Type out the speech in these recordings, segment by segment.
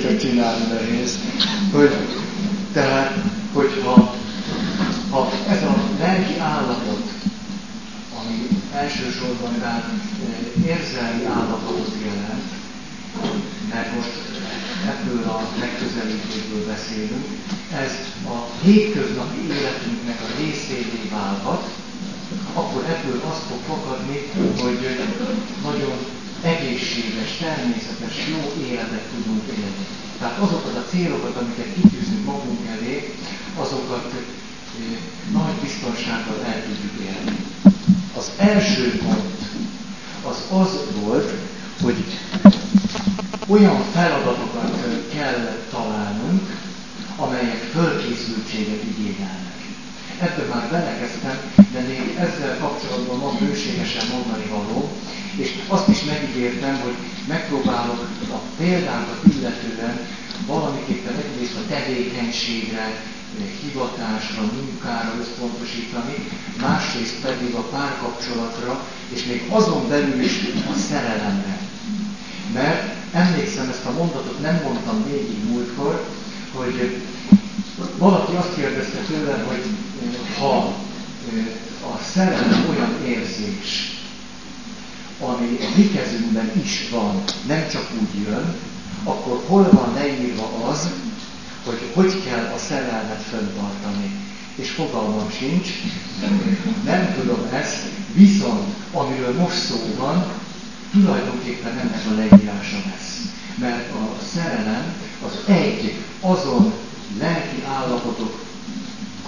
csak csinálni nehéz. Hogy, tehát, hogyha ha ez a lelki állapot, ami elsősorban tehát eh, érzelmi állapotot jelent, mert most ebből a megközelítésből beszélünk, ez a hétköznapi életünknek a részévé válhat, akkor ebből azt fog fakadni, hogy nagyon egészséges, természetes, jó életet tudunk élni. Tehát azokat a célokat, amiket kitűzünk magunk elé, azokat nagy biztonsággal el tudjuk élni. Az első pont az az volt, hogy olyan feladatokat kell találnunk, amelyek fölkészültséget igényelnek. Ebből már belekezdtem, de még ezzel kapcsolatban van bőségesen mondani való, és azt is megígértem, hogy megpróbálok a példákat illetően valamiképpen egyrészt a tevékenységre, hivatásra, munkára összpontosítani, másrészt pedig a párkapcsolatra, és még azon belül is a szerelemre. Mert emlékszem, ezt a mondatot nem mondtam végig múltkor, hogy valaki azt kérdezte tőlem, hogy ha a szerelem olyan érzés, ami a mi kezünkben is van, nem csak úgy jön, akkor hol van leírva az, hogy hogy kell a szerelmet fenntartani. És fogalmam sincs, nem tudom ezt, viszont amiről most szó van, tulajdonképpen ennek a leírása lesz. Mert a szerelem az egy azon lelki állapotok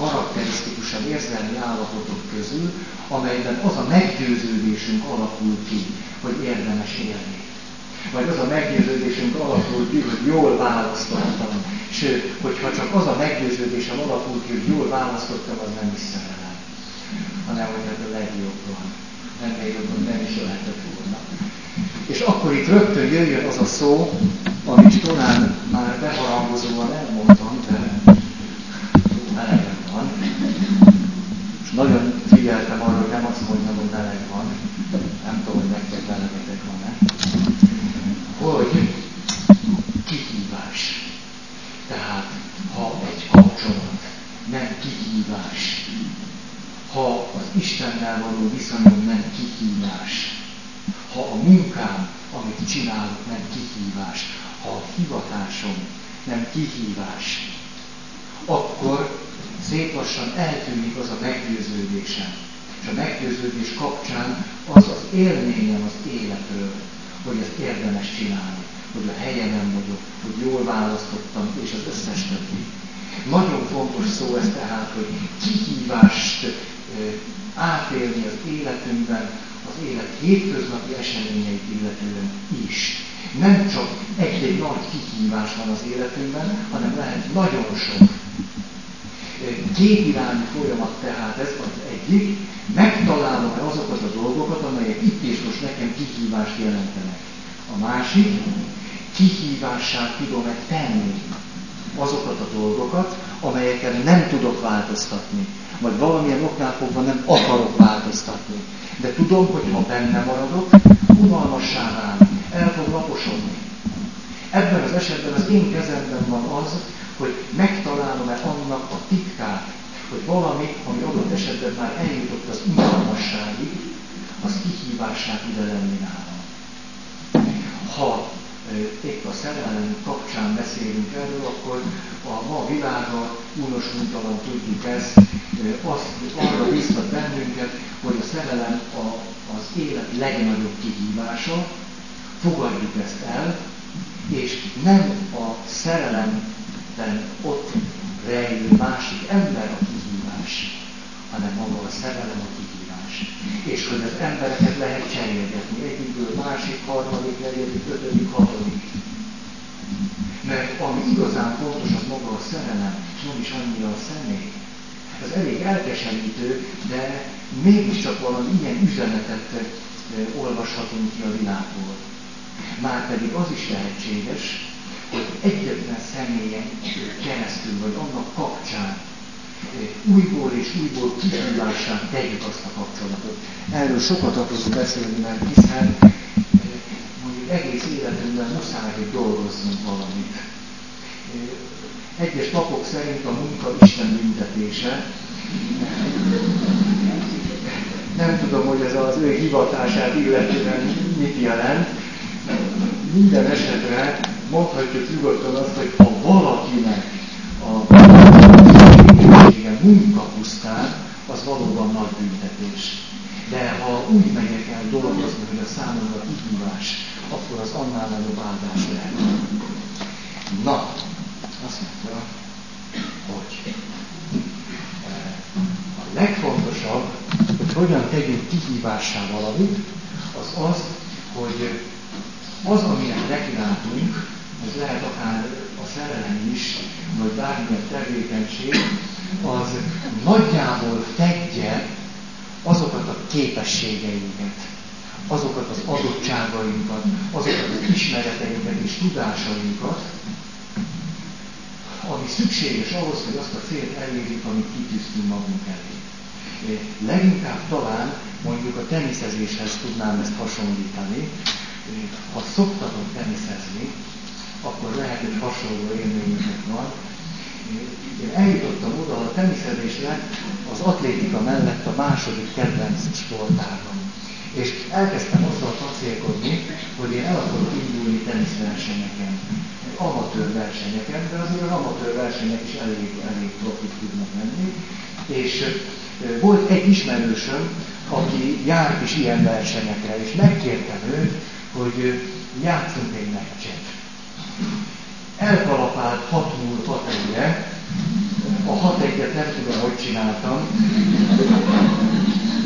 karakterisztikusabb érzelmi állapotok közül, amelyben az a meggyőződésünk alakul ki, hogy érdemes élni. Vagy az a meggyőződésünk alakul ki, hogy jól választottam. Sőt, hogyha csak az a meggyőződésem alakul ki, hogy jól választottam, az nem is szerelem. Hanem, hogy ez a legjobb van. Ennél jobban nem is lehetett volna. És akkor itt rögtön jöjjön az a szó, amit talán már beharangozóan elmondtam, de elegem van. És nagyon figyeltem arra, hogy nem azt mondjam, hogy meleg van. Nem tudom, hogy nektek velemetek van-e. Hogy kihívás. Tehát, ha egy kapcsolat nem kihívás, ha az Istennel való viszonyom nem kihívás, ha a munkám, amit csinálok, nem kihívás, ha a hivatásom nem kihívás, akkor szép lassan eltűnik az a meggyőződésem. És a meggyőződés kapcsán az az élményem az életről, hogy ezt érdemes csinálni, hogy a helyemen vagyok, hogy jól választottam, és az összes többi. Nagyon fontos szó ez tehát, hogy kihívást átélni az életünkben, az élet hétköznapi eseményeit illetően is. Nem csak egy-egy nagy kihívás van az életünkben, hanem lehet nagyon sok irányú folyamat tehát ez az egyik, megtalálom-e azokat a dolgokat, amelyek itt és most nekem kihívást jelentenek. A másik, kihívássá tudom-e tenni azokat a dolgokat, amelyeken nem tudok változtatni, vagy valamilyen oknál fogva nem akarok változtatni. De tudom, hogy ha benne maradok, unalmassá válni, el fog laposodni. Ebben az esetben az én kezemben van az, hogy megtalálom-e annak a titkát, hogy valami, ami adott esetben már eljutott az unalmasságig, az kihívását ide lenni nálam. Ha épp a szerelem kapcsán beszélünk erről, akkor a ma világa unosmuntalan tudjuk ezt, azt arra biztat bennünket, hogy a szerelem a, az élet legnagyobb kihívása, fogadjuk ezt el, és nem a szerelemben ott rejlő másik ember a kihívás, hanem maga a szerelem a kihívás. És hogy az embereket lehet cserélgetni egyikből másik, harmadik, negyedik, ötödik, hatodik. Mert ami igazán fontos, az maga a szerelem, és nem is annyira a személy. Ez elég elkeserítő, de mégiscsak valami ilyen üzenetet eh, olvashatunk ki a világból. Márpedig az is lehetséges, egyetlen személyen keresztül, vagy annak kapcsán eh, újból és újból kihívásán tegyük azt a kapcsolatot. Erről sokat akarunk beszélni, mert hiszen eh, mondjuk egész életünkben muszáj, hogy dolgozzunk valamit. Eh, egyes papok szerint a munka Isten büntetése. Nem tudom, hogy ez az ő hivatását illetően mit jelent, minden esetre mondhatjuk nyugodtan azt, hogy ha valakinek a munka pusztán, az valóban nagy büntetés. De ha úgy megyek el dolgozni, hogy a számomra kihívás, akkor az annál nagyobb áldás lehet. Na, azt mondta, hogy eh, a legfontosabb, hogy hogyan tegyünk kihívássá valamit, az az, hogy az, aminek nekilátunk, ez lehet akár a szerelem is, vagy bármilyen tevékenység, az nagyjából fedje azokat a képességeinket, azokat az adottságainkat, azokat az ismereteinket és tudásainkat, ami szükséges ahhoz, hogy azt a célt elérjük, amit kitűztünk magunk elé. Leginkább talán mondjuk a teniszezéshez tudnám ezt hasonlítani, ha szoktatok teniszezni, akkor lehet, hogy hasonló élményetek van. Én eljutottam oda, a teniszezés lett az atlétika mellett a második kedvenc sportágam. És elkezdtem azzal kacélkodni, hogy én el akarok indulni teniszversenyeken. Amatőr versenyeken, de azért az amatőr versenyek is elég, elég profit tudnak lenni. És volt egy ismerősöm, aki járt is ilyen versenyekre, és megkértem őt, hogy játszunk egy meccset. Elkalapált 6 múl 6 egyre, a 6 egyet nem tudom, hogy csináltam.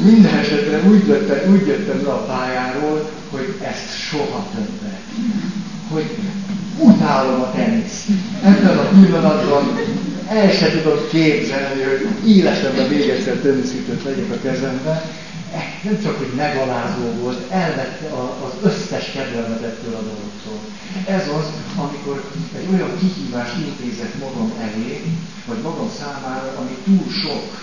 Minden esetre úgy, jöttem, úgy jöttem le a pályáról, hogy ezt soha többet. Hogy utálom a teniszt. Ebben a pillanatban el se tudok képzelni, hogy életemben még egyszer teniszítőt vegyek a kezembe, nem csak, hogy megalázó volt, elvette az összes kedvelmet ettől a dologtól. Ez az, amikor egy olyan kihívást intézek magam elé, vagy magam számára, ami túl sok.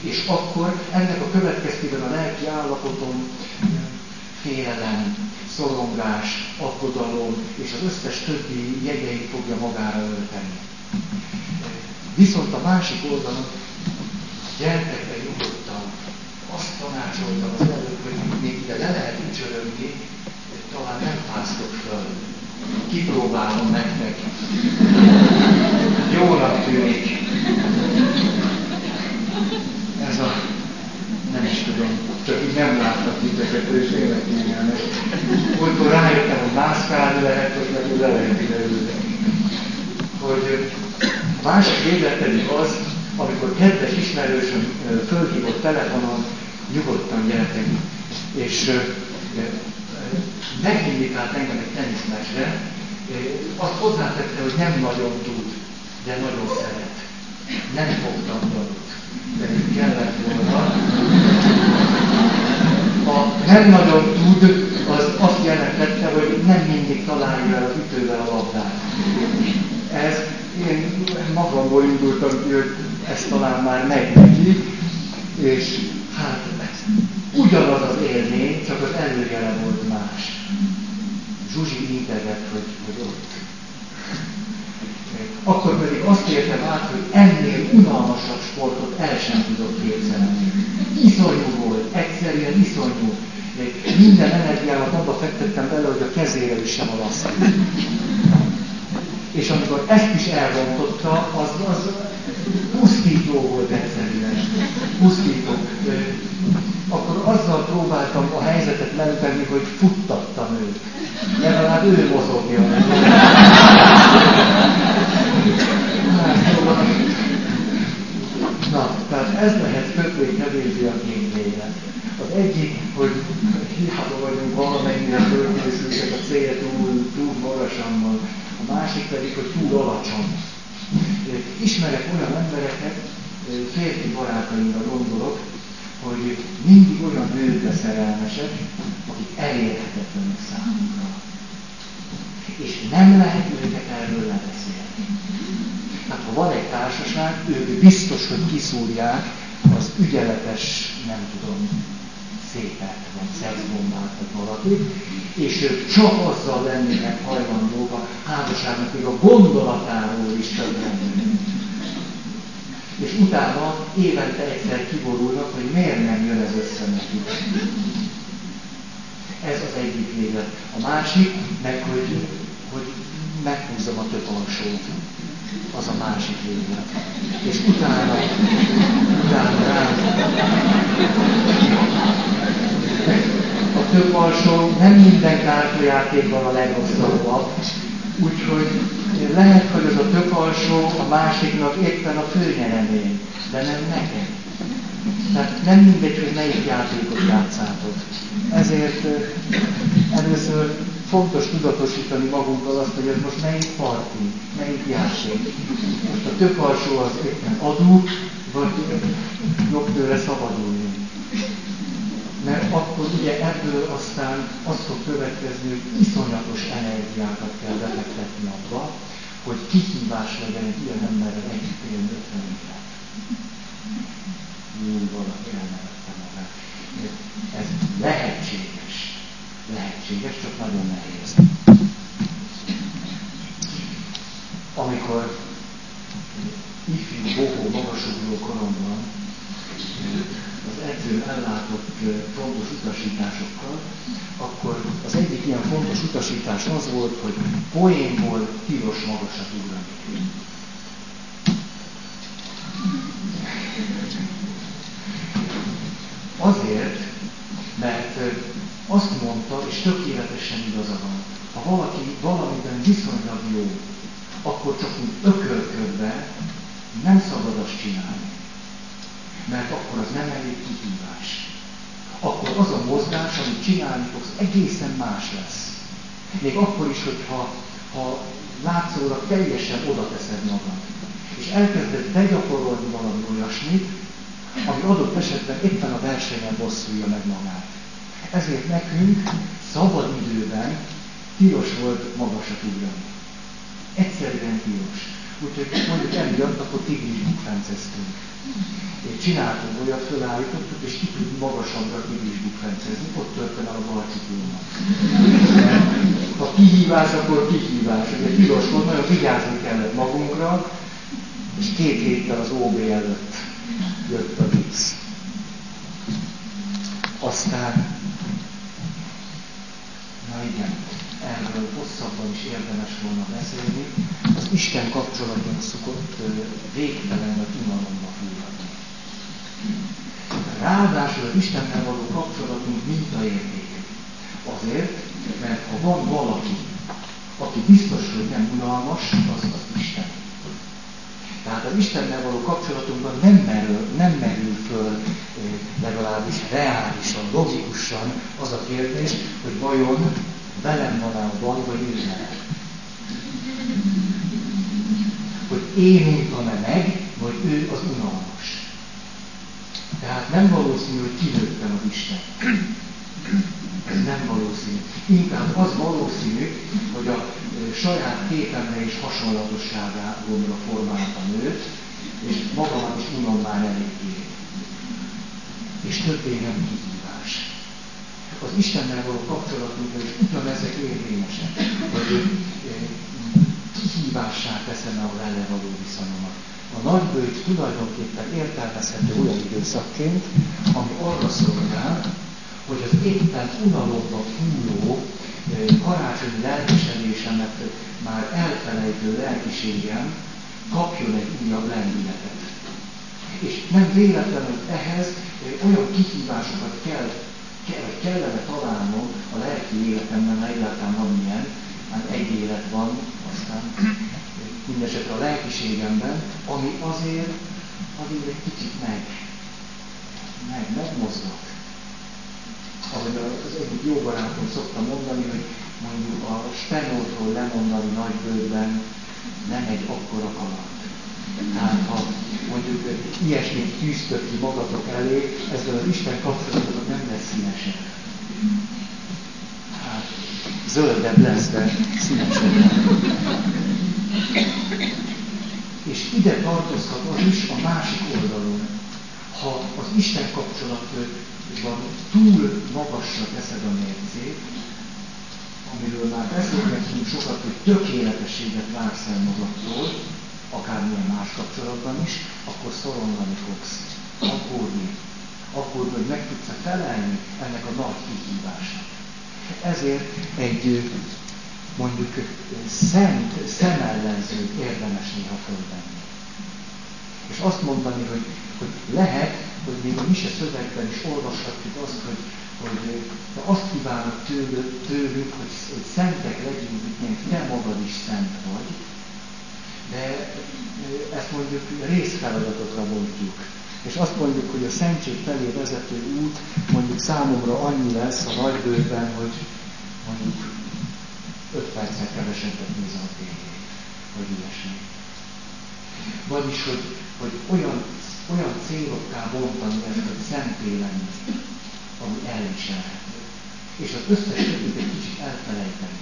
És akkor ennek a következtében a lelki állapotom félelem, szorongás, aggodalom és az összes többi jegyeit fogja magára ölteni. Viszont a másik oldalon gyertek nyugodtan, azt tanácsoltam az előbb, hogy még ide le lehet ücsörögni, talán nem fáztok föl. Kipróbálom nektek. Jónak tűnik. Ez a, nem is tudom, csak így nem láttak titeket, és tényleg kényelmes. Múltkor rájöttem, hogy mászkálni lehet, hogy meg le lehet ide ülni. Hogy másik véglet pedig az, amikor kedves ismerősöm fölhívott telefonon, nyugodtan gyertek, és megindikált engem egy teniszmesre, azt hozzátette, hogy nem nagyon tud, de nagyon szeret. Nem fogtam dalut, pedig kellett volna. A nem nagyon tud, az azt jelentette, hogy nem mindig találja el az ütővel a labdát. ez, én magamból indultam hogy ez talán már megy neki, és hát ugyanaz az élmény, csak az előjele volt más. Zsuzsi integet, hogy, hogy ott. Akkor pedig azt értem át, hogy ennél unalmasabb sportot el sem tudok képzelni. Iszonyú volt, egyszerűen iszonyú. Minden energiámat abba fektettem bele, hogy a kezére is sem alasztik. És amikor ezt is elrontotta, az, az pusztító volt egyszerűen. Pusztító. Akkor azzal próbáltam a helyzetet mentenni, hogy futtattam őt. Legalább ő mozogja. Na, tehát ez lehet kötvény-kevésbé a két vége. Az egyik, hogy hiába vagyunk valamennyire fölkészültek, a cél túl, túl magasan van. A másik pedig, hogy túl alacsony. Ismerek olyan embereket, férfi barátaimra gondolok, hogy mindig olyan nőkre szerelmesek, akik elérhetetlenek számunkra. És nem lehet őket erről lebeszélni. Hát ha van egy társaság, ők biztos, hogy kiszúrják az ügyeletes, nem tudom, szépet, vagy szexbombát, vagy valakit, és ők csak azzal lennének hajlandók a házasságnak, még a gondolatáról is többenni. És utána évente egyszer kiborulnak, hogy miért nem jön ez össze nekik. Ez az egyik véglet. A másik, meg hogy, hogy meghúzzam a több alsót. Az a másik véglet. És utána, utána rám a több alsó nem minden kártyajátékban a legrosszabb, úgyhogy lehet, hogy az a több alsó a másiknak éppen a főnyeremény, de nem nekem. Tehát nem mindegy, hogy melyik játékot játszátok. Ezért először fontos tudatosítani magunkkal azt, hogy ez most melyik parti, melyik játék. Most a több alsó az éppen adó, vagy jobb tőle szabadulni. Mert akkor ugye ebből aztán az fog következni, hogy iszonyatos energiákat kell befektetni abba, hogy kihívás legyen egy ilyen emberrel együtt élni 50 évet. Úgy valaki elmevette magát. Ez lehetséges. Lehetséges, csak nagyon nehéz. Amikor ifjú, bohó, magasugró koromban az edző ellátott fontos utasításokkal, akkor az egyik ilyen fontos utasítás az volt, hogy poénból tilos magasat ugrani. Azért, mert azt mondta, és tökéletesen igaza van, ha valaki valamiben viszonylag jó, akkor csak úgy ökölködve nem szabad azt csinálni mert akkor az nem elég kihívás. Akkor az a mozgás, amit csinálni fogsz, egészen más lesz. Még akkor is, hogyha ha látszólag teljesen oda teszed magad. És elkezded begyakorolni valami olyasmit, ami adott esetben éppen a versenyen bosszulja meg magát. Ezért nekünk szabad időben tilos volt magasat ugrani. Egyszerűen tilos. Úgyhogy mondjuk emiatt akkor tigris bukfenceztünk csináltunk olyat, fölállítottuk, és ki tud magasabbra tigris bukfencezni, ott törtem el a balcipőmet. Ha kihívás, akkor kihívás. Ugye tilos volt, nagyon vigyázni kellett magunkra, és két héttel az OB előtt jött a vicc. Aztán, na igen, erről hosszabban is érdemes volna beszélni, az Isten kapcsolatunk szokott végtelenül unalomba fújhatni. Ráadásul az Istennel való kapcsolatunk mintaértékű. Azért, mert ha van valaki, aki biztos, hogy nem unalmas, az az Isten. Tehát az Istennel való kapcsolatunkban nem merül, nem merül föl legalábbis reálisan, logikusan az a kérdés, hogy vajon velem van a baj, vagy ő velem. Hogy én untam-e meg, vagy ő az unalmas. Tehát nem valószínű, hogy kinőttem az Isten. Ez nem valószínű. Inkább az valószínű, hogy a saját képemre és hasonlatosságára formálta a nőt, és magamat is unom már eléggé. És többé nem kihívás. Az Istennel való kapcsolatunkban is ugyanezek érvényesek, hogy kihívássá teszem a vele való viszonyomat. A nagybőjt tulajdonképpen értelmezhető olyan időszakként, ami arra szolgál, hogy az éppen unalomba fúló karácsonyi lelkesedésemet már elfelejtő lelkiségem kapjon egy újabb lendületet. És nem véletlenül ehhez olyan kihívásokat kell kellene találnom a lelki életemben, ha egyáltalán van ilyen, hát egy élet van, aztán mindesetre a lelkiségemben, ami azért, azért egy kicsit meg, meg, megmozgat. Ahogy az egyik jó barátom szokta mondani, hogy mondjuk a spenótról lemondani nagybőrben nem egy akkora kaland. Tehát ha mondjuk ilyesmit tűztök ki magatok elé, ezzel az Isten kapcsolatotok nem lesz színesebb. Hát zöldebb lesz, de színesebb. És ide tartozhat az is a másik oldalon. Ha az Isten kapcsolatban túl magasra teszed a mércét, amiről már beszélgettünk sokat, hogy tökéletességet vársz el magadtól, akármilyen más kapcsolatban is, akkor szorongani fogsz, aggódni, aggódni, hogy meg tudsz felelni ennek a nagy kihívásnak. Ezért egy mondjuk szent szemellenzőt érdemes néha fölvenni. És azt mondani, hogy, hogy lehet, hogy még a mise szövegben is olvashatjuk azt, hogy hogy te azt kívánod tőlük, tőlük hogy, hogy szentek legyünk, mint te magad is szent vagy, de ezt mondjuk részfeladatokra mondjuk. És azt mondjuk, hogy a szentség felé vezető út mondjuk számomra annyi lesz a nagybőrben, hogy mondjuk 5 percet kevesebbet néz a tévét, vagy ilyesmi. Vagyis, hogy, hogy olyan, olyan célokká bontani ezt, hogy szenté ami elviselhető. És az összes egy kicsit elfelejteni.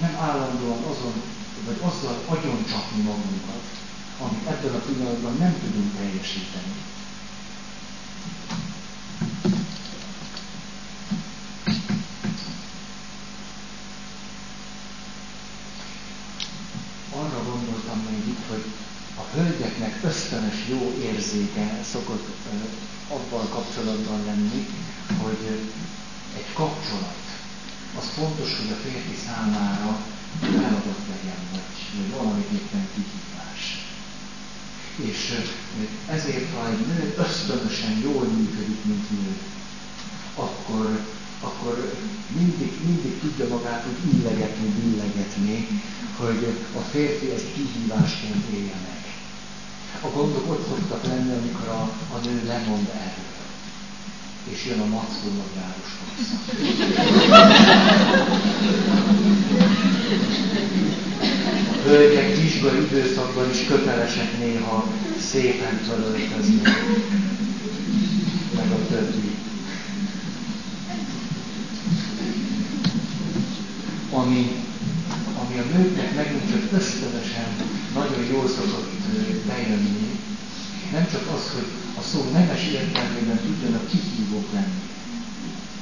Nem állandóan azon, vagy azzal agyoncsapni magunkat, amit ebben a pillanatban nem tudunk teljesíteni. Arra gondoltam még itt, hogy a hölgyeknek ösztönös jó érzéke szokott abban kapcsolatban lenni, hogy egy kapcsolat, az fontos, hogy a férfi számára feladat legyen, vagy valamiképpen kihívás. És ezért, ha egy nő ösztönösen jól működik, mint nő, akkor, akkor mindig, mindig tudja magát úgy illegetni, billegetni, hogy a férfi ezt kihívásként élje meg. A gondok ott szoktak lenni, amikor a, a nő lemond erről és jön a mackó nagyváros A hölgyek vizsga időszakban is kötelesek néha szépen fölöltözni, meg a többi. Ami, ami a nőknek megint csak ösztönösen nagyon jól szokott bejönni, nem csak az, hogy szó nemes értelmében tudjanak kihívók lenni.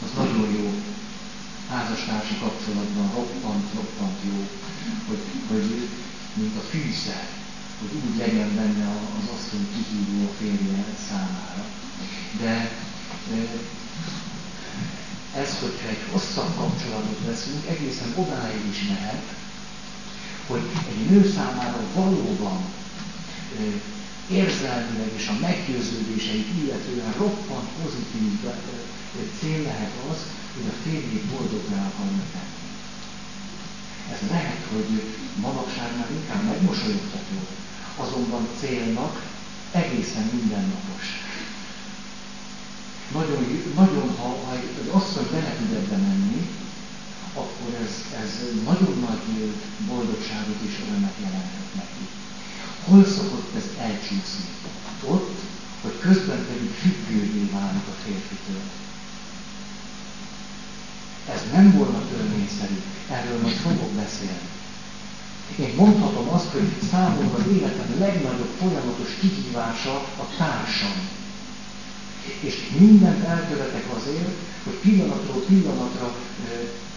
Az nagyon jó házastársi kapcsolatban roppant, roppant jó, hogy, hogy mint a fűszer, hogy úgy legyen benne az asszony kihívó a férje számára. De ez, hogyha egy hosszabb kapcsolatot veszünk, egészen odáig is mehet, hogy egy nő számára valóban érzelmileg és a meggyőződéseit illetően roppant pozitív cél lehet az, hogy a férjét boldoggá akarja tenni. Ez lehet, hogy manapság már inkább megmosolyogtató, azonban célnak egészen mindennapos. Nagyon, nagyon ha, ha egy asszony bele tud ebbe menni, akkor ez, ez nagyon nagy boldogságot és örömet jelenthet neki. Hol szokott ez elcsúszni? Ott, hogy közben pedig függővé válnak a férfitől. Ez nem volna törvényszerű, erről majd fogok beszélni. Én mondhatom azt, hogy számomra az életem legnagyobb folyamatos kihívása a társam. És mindent elkövetek azért, hogy pillanatról pillanatra,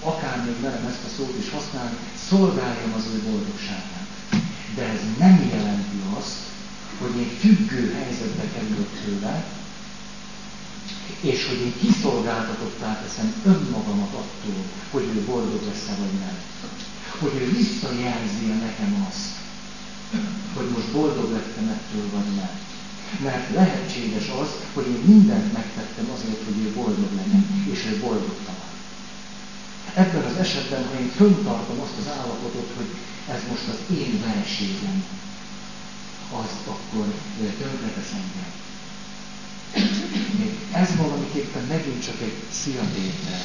akár még velem ezt a szót is használni, szolgáljam az ő boldogságát. De ez nem jelenti azt, hogy én függő helyzetbe kerülök tőle, és hogy én kiszolgáltatottá teszem önmagamat attól, hogy ő boldog lesz-e vagy nem. Hogy ő visszajelzi nekem azt, hogy most boldog lettem ettől vagy nem. Mert lehetséges az, hogy én mindent megtettem azért, hogy ő boldog legyen, és ő boldogtalan. Ebben az esetben, ha én föntartom azt az állapotot, hogy ez most az én vereségem, az akkor tönkretesz engem. Ez valamiképpen megint csak egy sziatétel.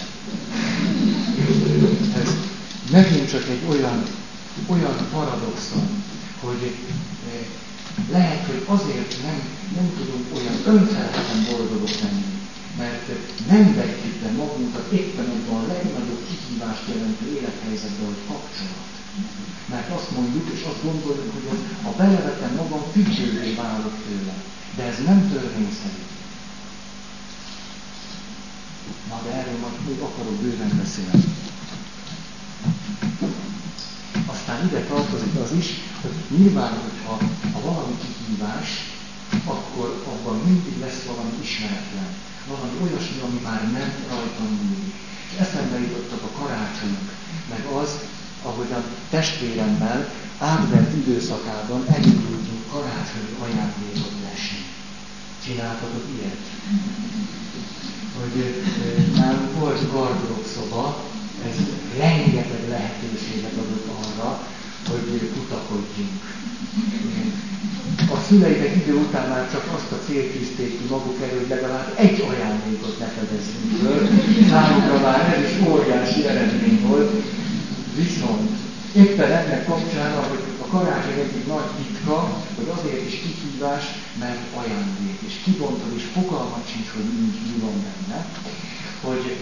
Ez megint csak egy olyan, olyan paradoxon, hogy eh, lehet, hogy azért nem, nem tudunk olyan önfelelően boldogok lenni, mert nem vetjük be magunkat éppen abban a legnagyobb kihívást jelentő élethelyzetben, hogy kapcsolat. Mert azt mondjuk, és azt gondoljuk, hogy ha belevetem magam, függővé válok tőle. De ez nem törvényszerű. Na, de erről majd még akarok bőven beszélni. Aztán ide tartozik az is, hogy nyilván, hogyha ha valami kihívás, akkor abban mindig lesz valami ismeretlen. Valami olyasmi, ami már nem rajtam múlik. És eszembe jutottak a karácsonyok, meg az, ahogy a testvéremmel átvert időszakában elindultunk karácsonyi ajándékot lesni. Csináltatok ilyet? Hogy nálunk volt gardrób szoba, ez rengeteg lehetőséget adott arra, hogy kutakodjunk. A szüleidek idő után már csak azt a célt tűzték ki maguk elő, hogy legalább egy ajándékot ne fedezzünk föl. Számukra már ez is óriási eredmény volt. Viszont éppen ennek kapcsán, hogy a karácsony egyik nagy titka, hogy azért is kihívás, mert ajándék. És kibontod, és fogalmat sincs, hogy mi van benne. Hogy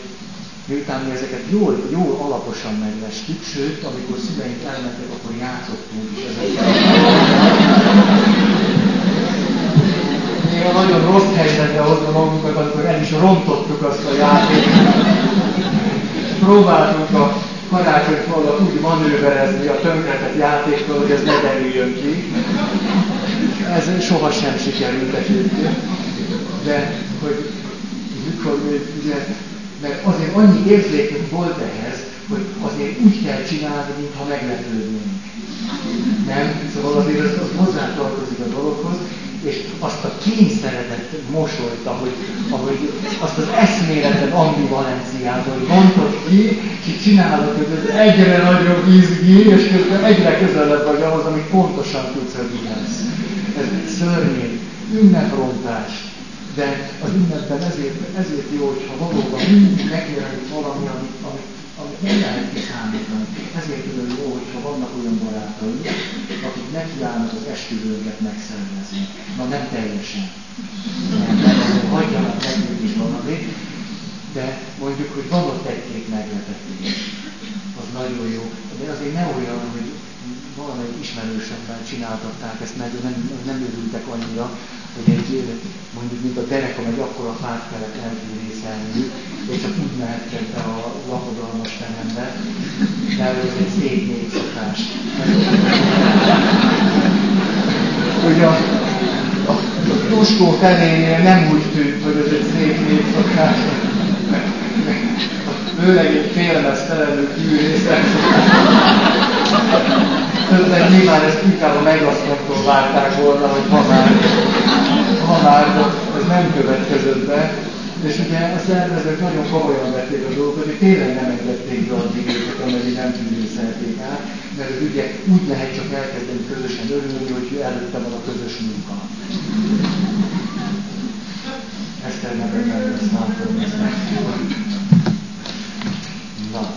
miután mi ezeket jól, jól alaposan meglestük, sőt, amikor szüleink elmentek, akkor játszottunk is ezekkel. Néha nagyon rossz helyzetbe hozva magunkat, amikor el is rontottuk azt a játékot. Próbáltunk a karácsonyfa alatt úgy manőverezni a tönkretett játékkal, hogy ez ne derüljön ki. Ez sohasem sikerült egyébként. De hogy mikor ugye mert azért annyi érzékünk volt ehhez, hogy azért úgy kell csinálni, mintha meglepődnénk. Nem? Szóval azért az, az hozzátartozik a dologhoz, és azt a kényszeredett mosolyt, ahogy, ahogy azt az eszméletlen ambivalenciát, hogy mondtad ki, és csinálod, hogy ez egyre nagyobb izgi, és közben egyre közelebb vagy ahhoz, amit pontosan tudsz, hogy mi lesz. Ez szörnyű, ünneprontás. De az ünnepben ezért, ezért jó, hogyha valóban mindig megjelenik valami, amit, amit, lehet kiszámítani. Ezért olyan jó, hogyha vannak olyan barátaink, akik nekiállnak az esküvőnket megszervezni. Na nem teljesen. Nem, nem hagyjanak nekünk is valamit, de mondjuk, hogy van ott egy-két meglepetés. Az nagyon jó. De azért ne olyan, hogy valamelyik ismerősömmel csináltatták ezt meg, nem, nem örültek annyira, hogy egy, mondjuk, mint a dereka, egy akkora fát kellett eltűrészelni, és csak úgy mehettek be a lakodalmas terembe, de ez egy szép népszokás. Ugye a, a, a Tuskó felénél nem úgy tűnt, hogy ez egy szép népszokás. Főleg egy félmeztelenül tűrészet. Közben nyilván ezt inkább a megasztottól várták volna, hogy ha már ez nem következett be. És ugye a szervezők nagyon komolyan vették a dolgokat, hogy tényleg nem engedték be addig őket, ameddig nem tűnészelték át, mert az ugye úgy lehet csak elkezdeni közösen örülni, hogy előtte van a közös munka. Eszter nevet ezt látom, ezt Na.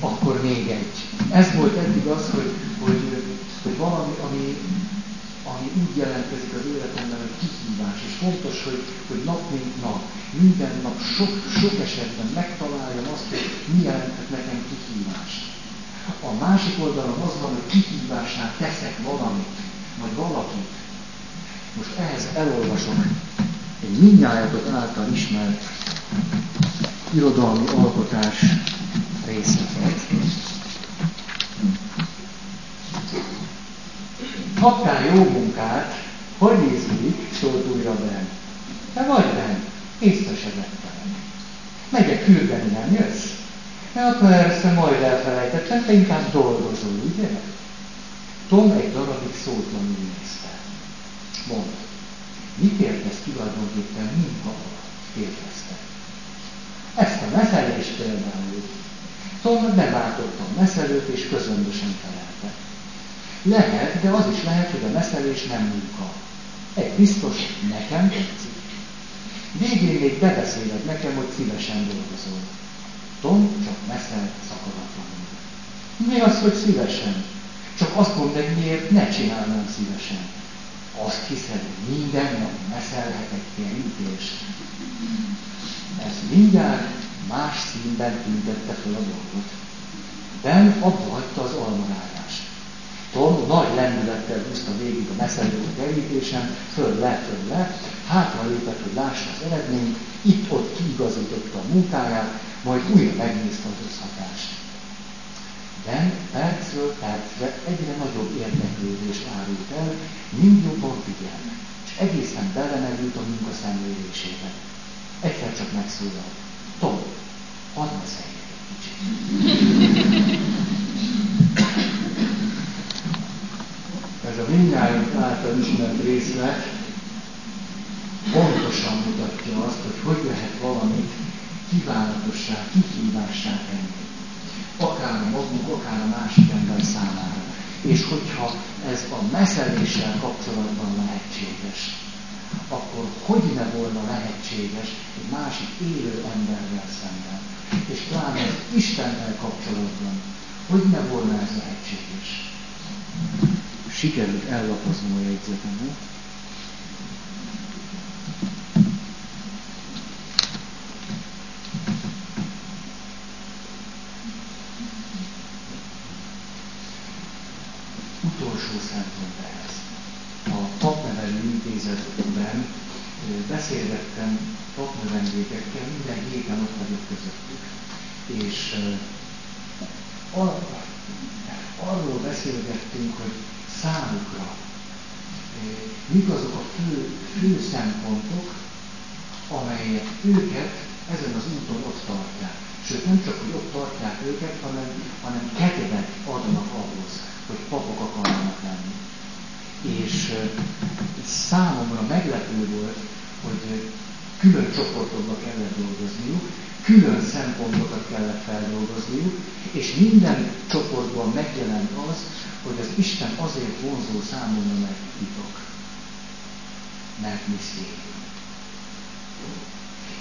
akkor még egy. Ez volt eddig az, hogy, hogy, hogy valami, ami, ami úgy jelentkezik az életemben, hogy kihívás, és fontos, hogy, hogy nap mint nap, minden nap sok, sok esetben megtaláljam azt, hogy mi jelenthet nekem kihívást. A másik oldalon az van, hogy kihívásnál teszek valamit, vagy valakit. Most ehhez elolvasok egy mindnyájatok által ismert irodalmi alkotás részletet. Kaptál jó munkát, hogy ízlik, szólt újra Ben. Te vagy Ben, észre se vettem. Megyek küldeni, nem jössz? Hát persze, majd elfelejtettem, te inkább dolgozol, ugye? Tom egy darabig szótlanul nézte. Mond, mit értesz tulajdonképpen munka alatt? kérdezte. Ezt a meszelést például. Tom beváltotta a meszelőt, és közömbösen felelte. Lehet, de az is lehet, hogy a meszelés nem munka. Egy biztos, nekem tetszik. Végén még bebeszéled nekem, hogy szívesen dolgozol. Tom csak meszel szakadatlanul. Mi az, hogy szívesen? Csak azt mondd meg, miért ne csinálnám szívesen. Azt hiszed, hogy minden nap meszelhetek kerítést. Ez mindjárt más színben tüntette fel a dolgot. Ben abba hagyta az almarágást. Tom nagy lendülettel húzta végig a meszelő kerítésen, föl le, föl le, hátra lépett, hogy lássa az eredményt, itt-ott kiigazította a munkáját, majd újra megnézte az összhatást. Ben percről percre egyre nagyobb érdeklődést árult el, mind jobban figyel, és egészen belemerült a munka szemlélésébe. Egyszer csak megszólalt. Tom, hadd beszéljek egy kicsit. A mindjárt által ismert részlet pontosan mutatja azt, hogy hogy lehet valamit kívánatossá, kihívássá tenni. Akár a magunk, akár a másik ember számára. És hogyha ez a meszeléssel kapcsolatban lehetséges, akkor hogy ne volna lehetséges egy másik élő emberrel szemben. És pláne az Istennel kapcsolatban, hogy ne volna ez lehetséges. Sikerült ellapoznom a jegyzetemet. utolsó szempont ehhez. A papnevelő intézetben beszélgettem papnövendékekkel, minden héten ott vagyok közöttük. És ar- arról beszélgettünk, hogy számukra mik azok a fő, fő szempontok, amelyek őket ezen az úton ott tartják. Sőt, nem csak, hogy ott tartják őket, hanem, hanem kedvet adnak ahhoz, hogy papok akarnak lenni. És számomra meglepő volt, hogy külön csoportokba kellett dolgozniuk, külön szempontokat kellett feldolgozniuk, és minden csoportban megjelent az, hogy az Isten azért vonzó számomra, mert titok, mert misztérium.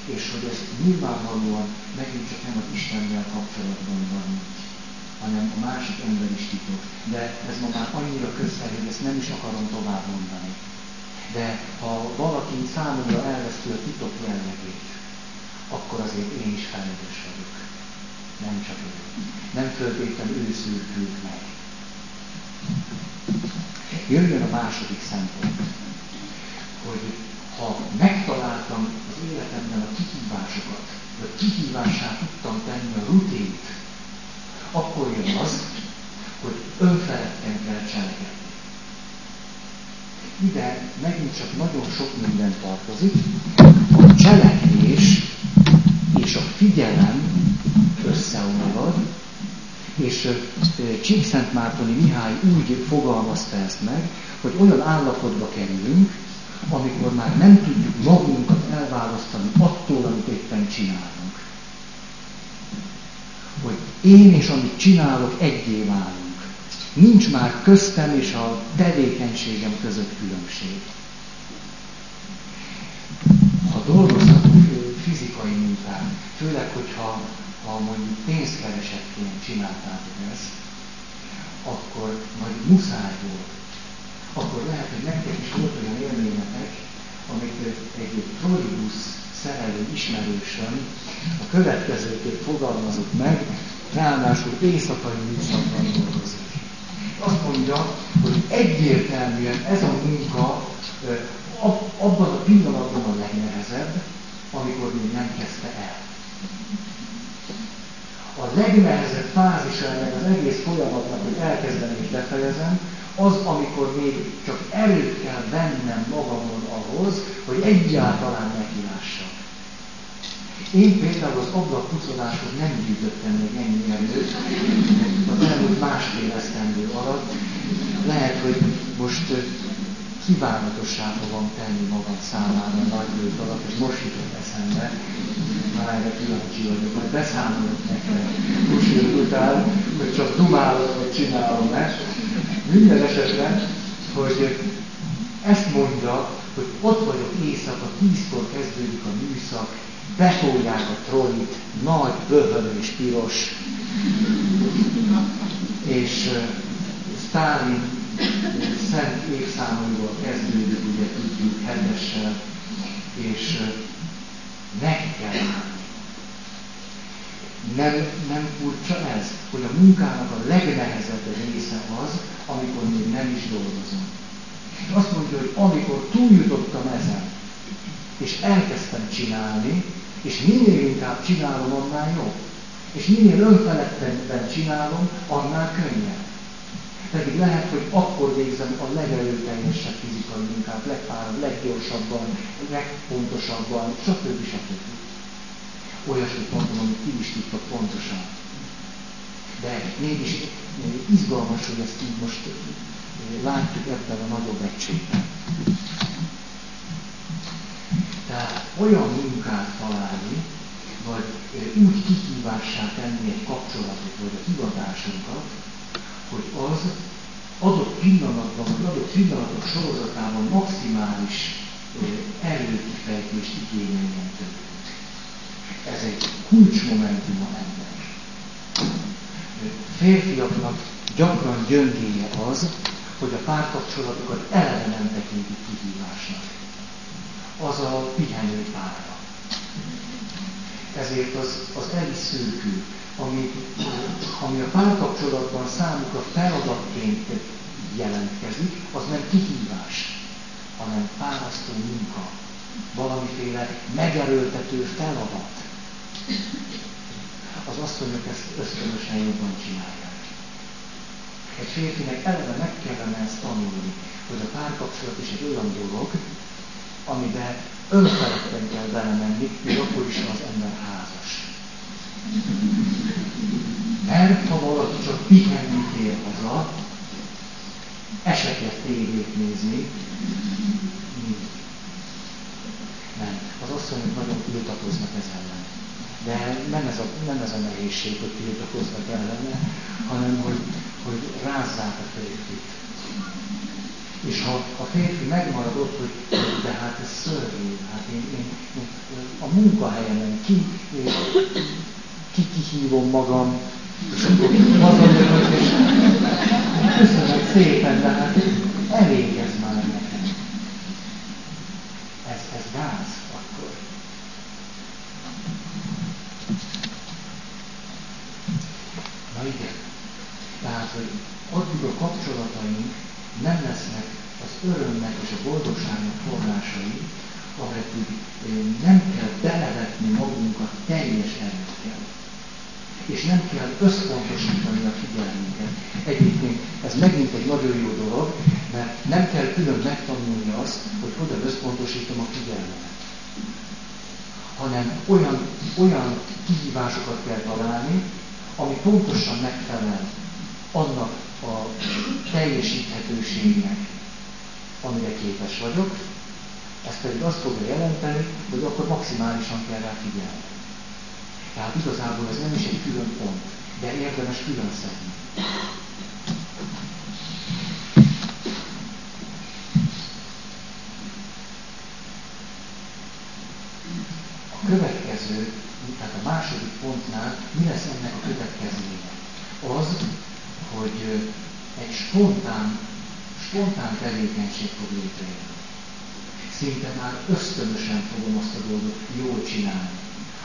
És hogy ez nyilvánvalóan megint csak nem az Istennel kapcsolatban van hanem a másik ember is titok. De ez ma már annyira közhely, hogy ezt nem is akarom tovább mondani. De ha valaki számomra elveszti a titok jellegét, akkor azért én is felelős vagyok. Nem csak ő. Nem föltétlenül ő meg. Jöjjön a második szempont, hogy ha megtaláltam az életemben a kihívásokat, vagy kihívássá tudtam tenni a rutint, akkor jön az, hogy önfeledten kell cselekedni. Ide megint csak nagyon sok minden tartozik. A cselekvés és a figyelem összeolvad, és Csíkszent Mártoni Mihály úgy fogalmazta ezt meg, hogy olyan állapotba kerülünk, amikor már nem tudjuk magunkat elválasztani attól, amit éppen csinálunk hogy én és amit csinálok egyé válunk. Nincs már köztem és a tevékenységem között különbség. Ha dolgozhatunk fizikai munkát, főleg, hogyha ha mondjuk pénzkeresetként csináltátok ezt, akkor majd muszáj volt akkor lehet, hogy nektek is volt olyan élményetek, amit egy trollibusz szerelő ismerősöm a következőként fogalmazott meg, ráadásul éjszakai műszakban dolgozik. Azt mondja, hogy egyértelműen ez a munka abban a pillanatban a legnehezebb, amikor még nem kezdte el. A legnehezebb fázis ennek az egész folyamatnak, hogy elkezdem és befejezem, az, amikor még csak erőt kell vennem magamon ahhoz, hogy egyáltalán nekilássak. Én például az ablakpucoláshoz nem gyűjtöttem még ennyi erőt, az elmúlt másfél esztendő alatt. Lehet, hogy most kívánatossá fogom tenni magam számára a nagy bőt alatt, és most jutott eszembe, már erre kíváncsi vagyok, majd beszámolok nektek most után, hogy csak dumálok, vagy csinálom-e. Minden esetben, hogy ezt mondja, hogy ott vagyok éjszaka, tízkor kezdődik a műszak, betolják a trollit, nagy, böhölős, piros, és uh, Stalin szent évszámaival kezdődik, ugye tudjuk, hetessel, és meg kell. Nem, nem furcsa ez, hogy a munkának a legnehezebb része az, amikor még nem is dolgozom. És azt mondja, hogy amikor túljutottam ezen, és elkezdtem csinálni, és minél inkább csinálom, annál jobb. És minél önfeledtebben csinálom, annál könnyebb. Pedig lehet, hogy akkor végzem a legerőteljesebb fizikai munkát, legfáradt, leggyorsabban, legpontosabban, stb. stb. Olyasmit mondom, amit ti is tudtok pontosan. De mégis izgalmas, hogy ezt így most látjuk ebben a nagyobb egységben. Tehát olyan munkát találni, vagy úgy kihívássá tenni egy kapcsolatot, vagy a hivatásunkat, hogy az adott pillanatban, vagy adott pillanatok sorozatában maximális erőkifejtést igényeljen. Ez egy kulcsmomentum ennek. Férfiaknak gyakran gyöngéje az, hogy a párkapcsolatokat eleve nem tekintik kihívásnak az a pihenőpárra. Ezért az, az szűkül, ami, ami a párkapcsolatban számukra feladatként jelentkezik, az nem kihívás, hanem fárasztó munka, valamiféle megerőltető feladat. Az asszonyok ezt ösztönösen jobban csinálják. Egy férfinek eleve meg kellene ezt tanulni, hogy a párkapcsolat is egy olyan dolog, amiben önfeledten kell belemenni, még akkor is, az ember házas. Mert ha valaki csak pihenni tér haza, esetleg tévét nézni, nem. Az asszonyok nagyon tiltakoznak ez ellen. De nem ez a, nem ez a nehézség, hogy tiltakoznak ellene, hanem hogy, hogy rázzák a férfit és ha a férfi megmarad ott, hogy de hát ez szörnyű, hát én, én, én a munkahelyemen ki kihívom magam, és akkor hazajövök, és köszönöm szépen, de hát elég ez már nekem. Ez, ez gáz akkor. Na igen. Tehát, hogy addig a kapcsolataink nem lesznek az örömnek és a boldogságnak forrásai, ameddig nem kell belevetni magunkat teljes erőkkel. És nem kell összpontosítani a figyelmünket. Egyébként ez megint egy nagyon jó dolog, mert nem kell külön megtanulni azt, hogy hogyan összpontosítom a figyelmemet. Hanem olyan, olyan kihívásokat kell találni, ami pontosan megfelel annak a teljesíthetőségnek, amire képes vagyok, ez pedig azt fogja jelenteni, hogy akkor maximálisan kell rá figyelni. Tehát igazából ez nem is egy külön pont, de érdemes külön szedni. Következő, tehát a második pontnál mi lesz ennek a következménye? Az, hogy egy spontán spontán tevékenység fog létrejönni. Szinte már ösztönösen fogom azt a dolgot jól csinálni.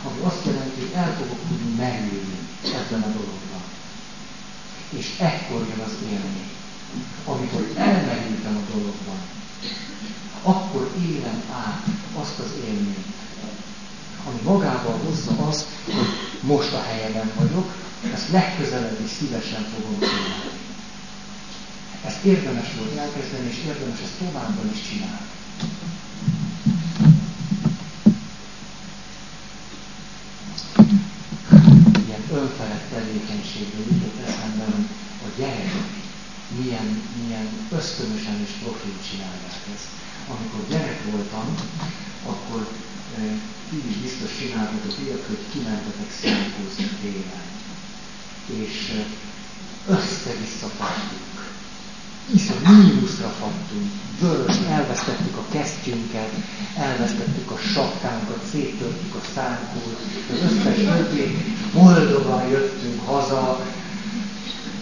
Ami azt jelenti, hogy el fogok tudni merülni ebben a dologban. És ekkor jön az élmény. Amikor elmerültem a dologban, akkor élem át azt az élményt, ami magával hozza azt, hogy most a helyemen vagyok, ezt legközelebb is szívesen fogom csinálni. Ezt érdemes volt elkezdeni, és érdemes ezt továbbban is csinálni. Ilyen önfelett tevékenységből jutott eszembe, a gyerekek milyen, milyen ösztönösen és profil csinálják ezt. Amikor gyerek voltam, akkor ti is biztos csináltatok ilyet, hogy kimentetek szánkózni télen. És össze-vissza fattunk. Iszon mínuszra fattunk. Vörös, elvesztettük a kesztyünket, elvesztettük a sapkánkat, széttörtük a szánkót, az összes többi, boldogan jöttünk haza,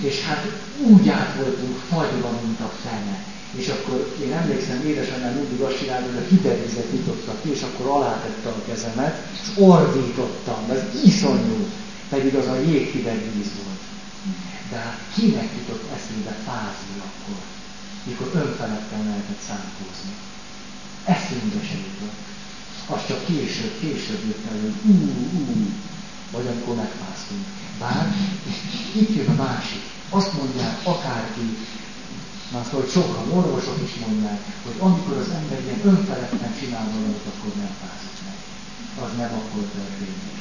és hát úgy át voltunk fagyva, mint a fene. És akkor én emlékszem, édesanyám mindig azt csinálta, hogy a hideg vizet nyitotta ki, és akkor alátette a kezemet, és ordítottam, ez iszonyú, pedig az a jéghideg víz volt. De hát kinek jutott eszébe fázni akkor, mikor önfeledten lehetett szánkózni? Eszünkbe se jutott. Az csak később, később jött el, hogy ú, ú, vagy amikor megfáztunk. Bár itt jön a másik. Azt mondják akárki, már szóval sokan orvosok is mondják, hogy amikor az ember ilyen önfeledten csinál valamit, akkor nem fázik meg. Az nem akkor történik.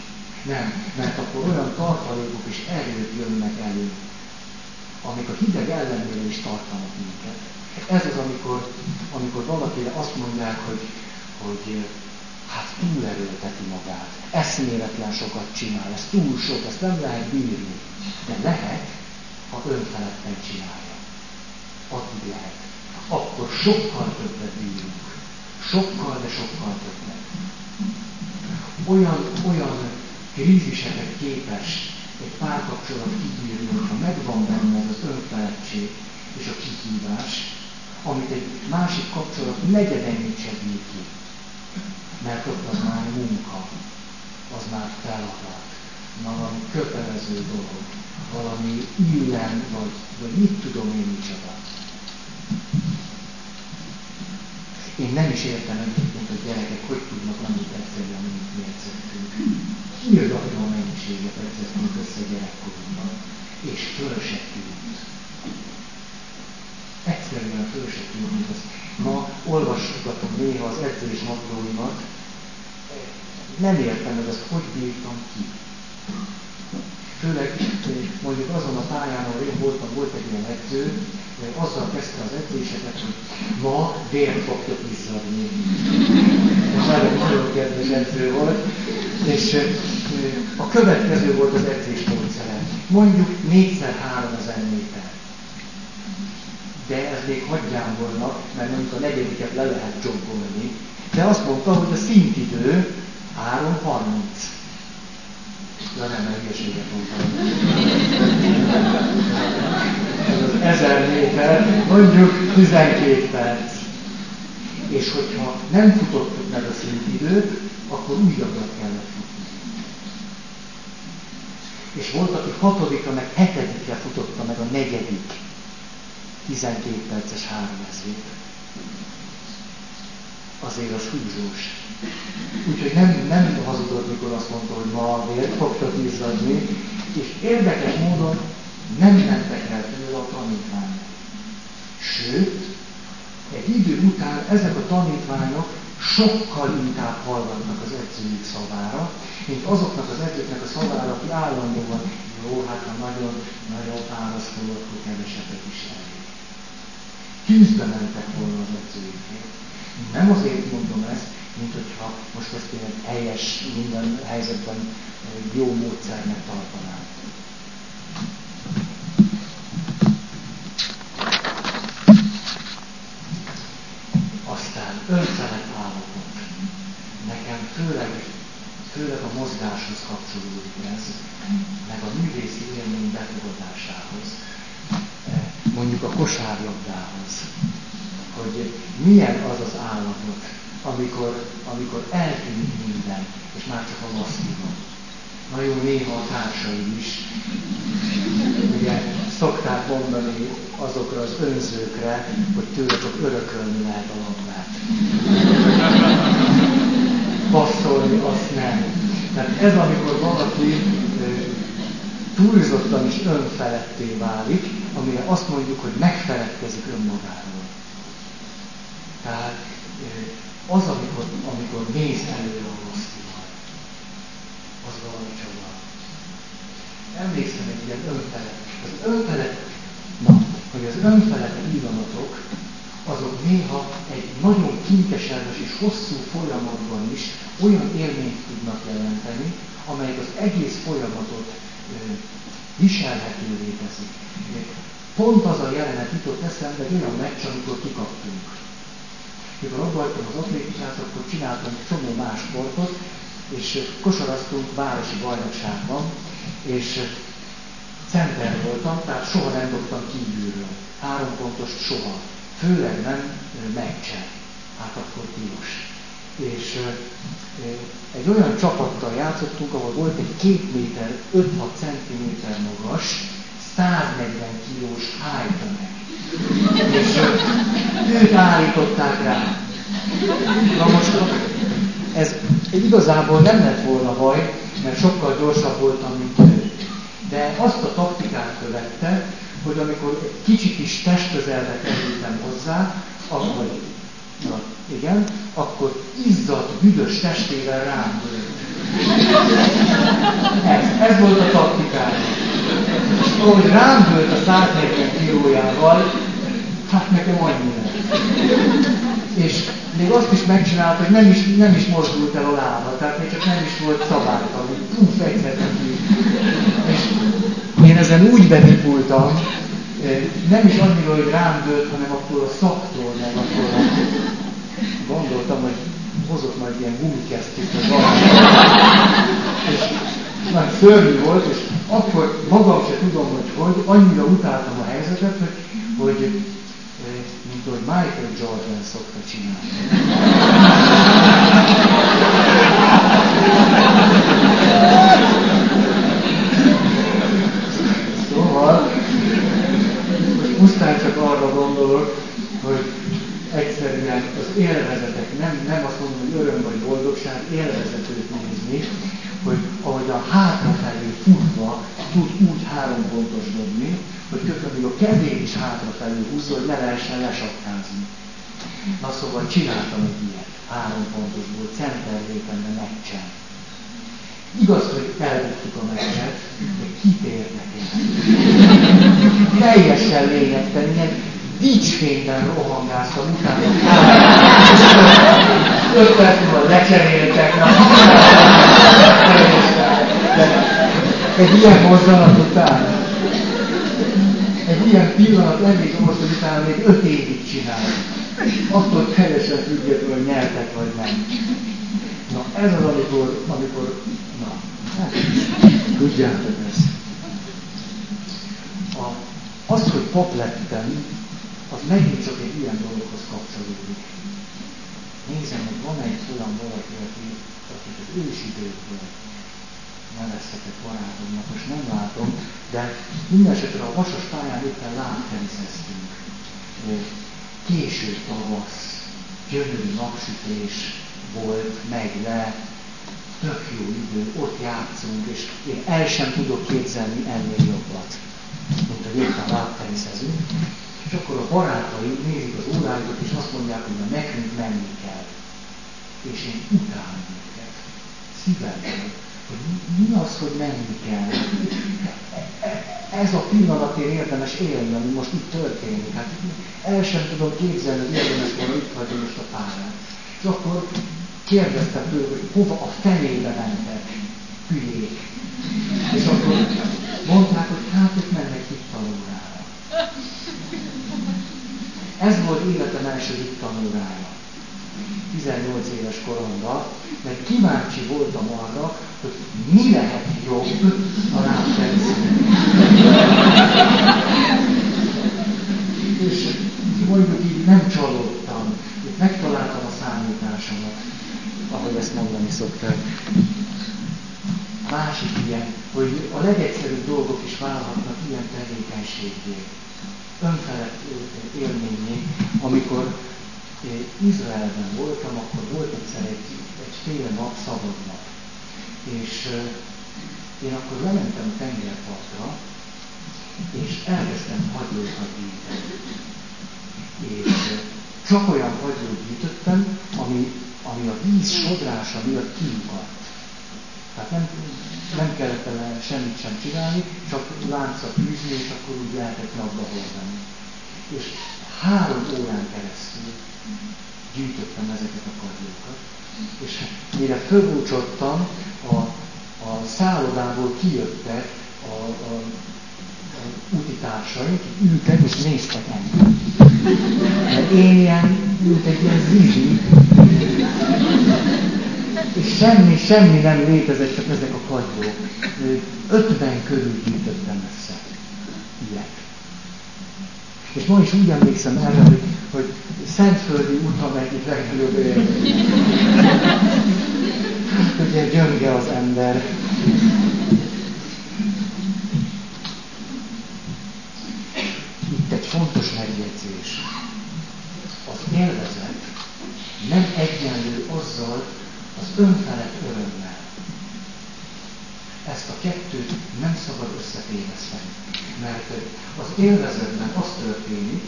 Nem, mert akkor olyan tartalékok és erők jönnek elő, amik a hideg ellenére is tartanak minket. Ez az, amikor, amikor valakire azt mondják, hogy, hogy hát túlerőlteti magát, eszméletlen sokat csinál, ez túl sok, ezt nem lehet bírni. De lehet, ha önfeledten csinálja addig. Akkor sokkal többet bírunk. Sokkal, de sokkal többet. Olyan, olyan kríziseket képes egy párkapcsolat kibírni, hogyha megvan benne ez az önfeledtség és a kihívás, amit egy másik kapcsolat negyedennyit se bír ki. Mert ott az már munka, az már feladat, valami kötelező dolog, valami illen, vagy, vagy mit tudom én micsoda. Én nem is értem egyébként, hogy gyerekek hogy tudnak annyit egyszerűen, amit mi edzettünk. Hirdakna a mennyiséget edzettünk össze gyerekkorunkban. És föl se tűnt. Egyszerűen föl se tűnt. Azt ma olvasgatom néha az edzés naplóimat, nem értem meg azt, hogy bírtam ki. Főleg mondjuk azon a pályán, ahol én voltam, volt egy ilyen edző, azzal kezdte az edzéseket, hogy ma vért fogtok izzadni. Nagyon, nagyon kedves edző volt, és a következő volt az edzés módszere. Mondjuk 4x3000 méter. De ez még hagyjámbornak, mert mondjuk a negyediket le lehet csonkolni. De azt mondta, hogy a szintidő 3.30. Ja nem, mert hülyeséget mondtam. Ez az ezer méter, mondjuk 12 perc. És hogyha nem futottuk meg a szintidőt, akkor újabbat kellett futni. És volt, aki hatodikra, meg hetedikre futotta meg a negyedik 12 perces háromezőt. Azért az húzós. Úgyhogy nem, nem hazudott, mikor azt mondta, hogy ma vért fogtok izzadni, és érdekes módon nem mentek el tőle a tanítványok. Sőt, egy idő után ezek a tanítványok sokkal inkább hallgatnak az edzőjük szavára, mint azoknak az edzőknek a szavára, aki állandóan, jó, hát ha nagyon, nagyon fárasztó, akkor kevesebbet is elég. Tűzbe mentek volna az edzőjükért. Nem azért mondom ezt, mint hogyha most ezt én egy helyes, minden helyzetben jó módszernek tartanám. Aztán önfelett állapot. Nekem főleg, főleg a mozgáshoz kapcsolódik ez, meg a művészi élmény befogadásához, mondjuk a kosárlabdához hogy milyen az az állapot, amikor, amikor eltűnik minden, és már csak a maszki van. Na jó, néha a társaim is. Ugye szokták mondani azokra az önzőkre, hogy tőle csak örökölni lehet a labdát. Passzolni azt nem. Tehát ez, amikor valaki túlzottan is önfeletté válik, amire azt mondjuk, hogy megfeledkezik önmagáról. Tehát az, amikor, amikor mész előre a rosszival, az valami csoda. Emlékszem egy ilyen önfelet. Az önfelet, na, hogy az önfelet pillanatok, azok néha egy nagyon kinkeserves és hosszú folyamatban is olyan élményt tudnak jelenteni, amelyek az egész folyamatot viselhetővé teszik. Pont az a jelenet jutott eszembe egy olyan meccs, amikor kikaptunk. Mikor ott voltam az atlétikát, akkor csináltam csomó más sportot, és kosaraztunk városi bajnokságban, és center voltam, tehát soha nem dobtam kívülről. Három pontos soha. Főleg nem meccsen. Hát akkor tilos. És egy olyan csapattal játszottunk, ahol volt egy két méter, 5-6 centiméter magas, 140 kilós hájtömeg. És őt állították rá. Na most ez igazából nem lett volna baj, mert sokkal gyorsabb voltam, mint ő. De azt a taktikát követte, hogy amikor egy kicsit is testközelbe kerültem hozzá, akkor, na, igen, akkor izzadt, büdös testével rám Ez, ez volt a taktikája. Ahogy rám a 140 kilójával, hát nekem annyi És még azt is megcsinálta, hogy nem is, nem is mozdult el a lába, tehát még csak nem is volt szabálta, hogy puf, egyszer És én ezen úgy bevipultam, eh, nem is annyira, hogy rám dőlt, hanem akkor a szaktól, meg akkor gondoltam, hogy hozott majd ilyen gumikesztyűt, vagy valami. És már szörnyű volt, és akkor magam se tudom, hogy hogy, annyira utáltam a helyzetet, hogy, hogy eh, mint ahogy Michael Jordan szokta csinálni. Szóval, most muszáj csak arra gondolok, hogy egyszerűen az élvezetek, nem, nem azt mondom, hogy öröm vagy boldogság, élvezetőt nézni, hogy ahogy a hátrafelé futva tud úgy három pontos dobni, hogy közben még a kezét is hátrafelé húzza, hogy ne lehessen lesatkázni. Na szóval csináltam egy ilyet, három pontosból, centervétemben meccsen. Igaz, hogy elvettük a meccset, de kit érdekel? Teljesen lényegtelen, ilyen dicsfényben rohangáztam utána. Öt perc múlva lecseréltek. Egy ilyen mozzanat után, egy ilyen pillanat hogy utána még öt évig csinál. Attól teljesen függetlenül, hogy nyertek vagy nem. Na ez az, amikor, amikor na, hát, tudjátok ezt. A, az, hogy pap lettem, az megint csak egy ilyen dologhoz kapcsolódik. Nézem, hogy van egy olyan valaki, aki, akit az ősidőkből nevezhetek barátomnak, most nem látom, de minden esetre a vasas pályán éppen lábteniszeztünk. Késő tavasz, gyönyörű napsütés volt, meg le, tök jó idő, ott játszunk, és én el sem tudok képzelni ennél jobbat, mint hogy éppen lábteniszezünk. És akkor a barátai nézik az órájukat, és azt mondják, hogy nekünk menni kell. És én utálom őket. Szívemben, mi az, hogy menni kell. Ez a pillanat én érdemes élni, ami most itt történik. Hát el sem tudom képzelni, hogy érdemes volna itt hagyni most a párát. És akkor kérdeztem tőle, hogy hova a fenébe mentek, hülyék. És akkor mondták, hogy hát ők mennek itt tanulni. Ez volt életem első tanulmánya. 18 éves koromban, mert kíváncsi voltam arra, hogy mi lehet jobb a rákbenszínen. És mondjuk így nem csalódtam, hogy megtaláltam a számításomat, ahogy ezt mondani szokták. Másik ilyen, hogy a legegyszerűbb dolgok is válhatnak ilyen tevékenységé, önfelett élményé, amikor Izraelben voltam, akkor volt egyszer egy, egy fél nap, szabad nap. És én akkor lementem a tengerpartra, és elkezdtem hagylókat gyűjteni. És csak olyan hagylót gyűjtöttem, ami, ami a víz sodrása miatt kiugat. Tehát nem, nem kellett vele semmit sem csinálni, csak láncra fűzni, és akkor úgy lehetett napba hordani. És három órán keresztül gyűjtöttem ezeket a kagylókat, és mire fölbúcsottam, a, a szállodából kijöttek a, a, a utitársaink, ültek és néztek engem. Mert én ilyen, mint egy ilyen zizi, és semmi, semmi nem létezett, csak ezek a kagylók. Ötven körül gyűjtöttem össze. Ilyet. És ma is úgy emlékszem erre, hogy, hogy Szentföldi úton egyik legnagyobb élmény. Ugye gyönge az ember. Itt egy fontos megjegyzés. Az élvezet nem egyenlő azzal az önfelett örömmel. Ezt a kettőt nem szabad összetéveszteni. Mert az élvezetben az történik,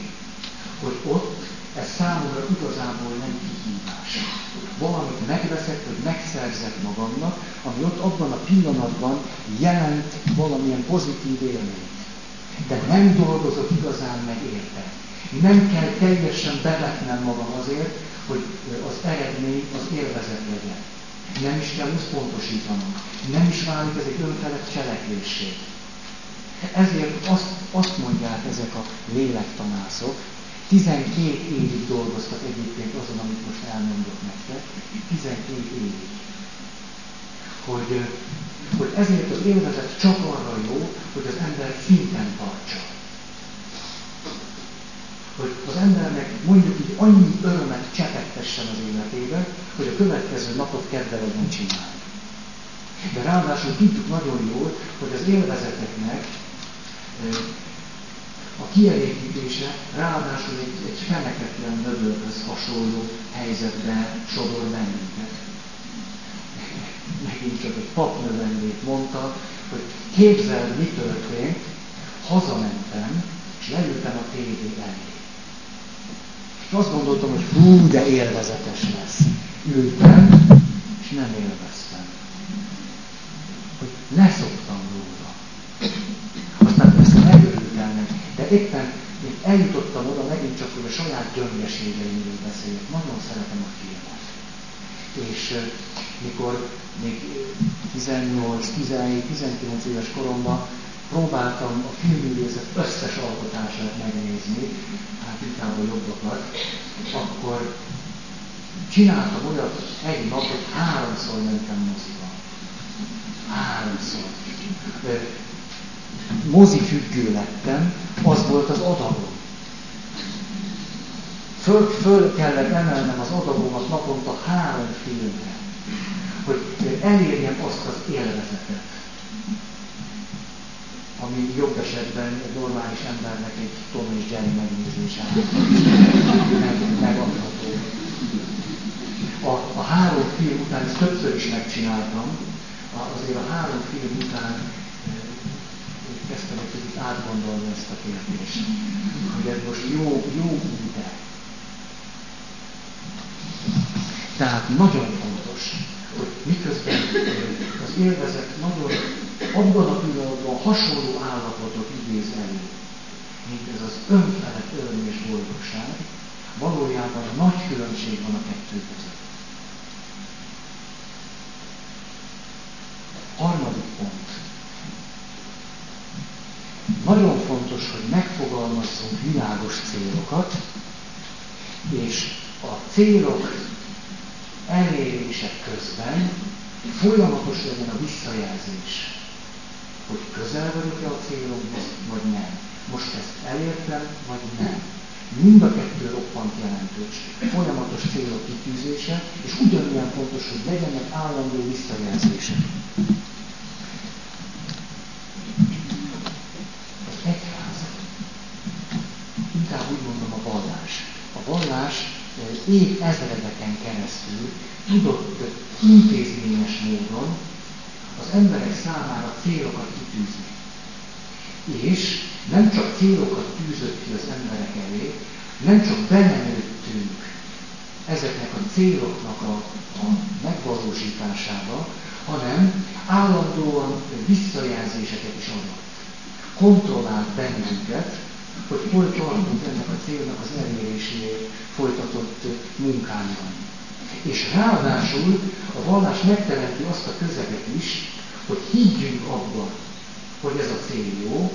hogy ott ez számomra igazából nem kihívás. Valamit megveszek, hogy megszerzek magamnak, ami ott abban a pillanatban jelent valamilyen pozitív élményt. De nem dolgozok igazán meg érte. Nem kell teljesen bevetnem magam azért, hogy az eredmény az élvezet legyen. Nem is kell összpontosítanom. Nem is válik ez egy önfelett cselekvésség. Ezért azt, azt mondják ezek a lélektanászok, 12 évig dolgoztak egyébként azon, amit most elmondok nektek. 12 évig. Hogy, hogy ezért az élvezet csak arra jó, hogy az ember szinten tartsa. Hogy az embernek mondjuk így annyi örömet csepegtessen az életébe, hogy a következő napot kedve legyen csinálni. De ráadásul tudjuk nagyon jól, hogy az élvezeteknek a kielégítése ráadásul egy, egy feneketlen mögölhöz hasonló helyzetbe sodor bennünket. Megint csak egy papnövendét mondta, hogy képzeld, mi történt, hazamentem, és leültem a tévé elé. És azt gondoltam, hogy hú, de élvezetes lesz. Ültem, és nem élveztem. Hogy leszoktam róla. Éppen én eljutottam oda megint csak, hogy a saját gyöngeségeimről beszéljek. Nagyon szeretem a filmet. És mikor még 18, 17, 19 éves koromban próbáltam a filmművészet összes alkotását megnézni, hát inkább a jobbakat, akkor csináltam olyat egy nap, hogy háromszor mentem moziba. Háromszor mozi függő lettem, az volt az adagom. Föl, föl kellett emelnem az adagomat naponta három filmre, hogy elérjem azt az élvezetet, ami jobb esetben egy normális embernek egy Tom és Jerry megnézése meg, megadható. A, a három film után, ezt többször is megcsináltam, azért a három film után kezdtem egy kicsit átgondolni ezt a kérdést, hogy ez most jó, jó út-e. Tehát nagyon fontos, hogy miközben az élvezet nagyon abban a pillanatban hasonló állapotot idéz elő, mint ez az önfelett öröm és boldogság, valójában nagy különbség van a kettő között. Harmadik pont. Nagyon fontos, hogy megfogalmazzunk világos célokat, és a célok elérése közben folyamatos legyen a visszajelzés, hogy közel vagyok-e a célomhoz, vagy nem. Most ezt elértem, vagy nem. Mind a kettő roppant jelentős. Folyamatos célok kitűzése, és ugyanilyen fontos, hogy legyenek állandó visszajelzések. Inkább úgy mondom a vallás. A vallás év ezredeken keresztül tudott intézményes módon az emberek számára célokat kitűzni. És nem csak célokat tűzött ki az emberek elé, nem csak belenőttünk ezeknek a céloknak a, a megvalósításába, hanem állandóan visszajelzéseket is adott. Kontrollált bennünket, hogy hol tartunk ennek a célnak az eléréséért folytatott munkában. És ráadásul a vallás megteremti azt a közeget is, hogy higgyünk abban, hogy ez a cél jó,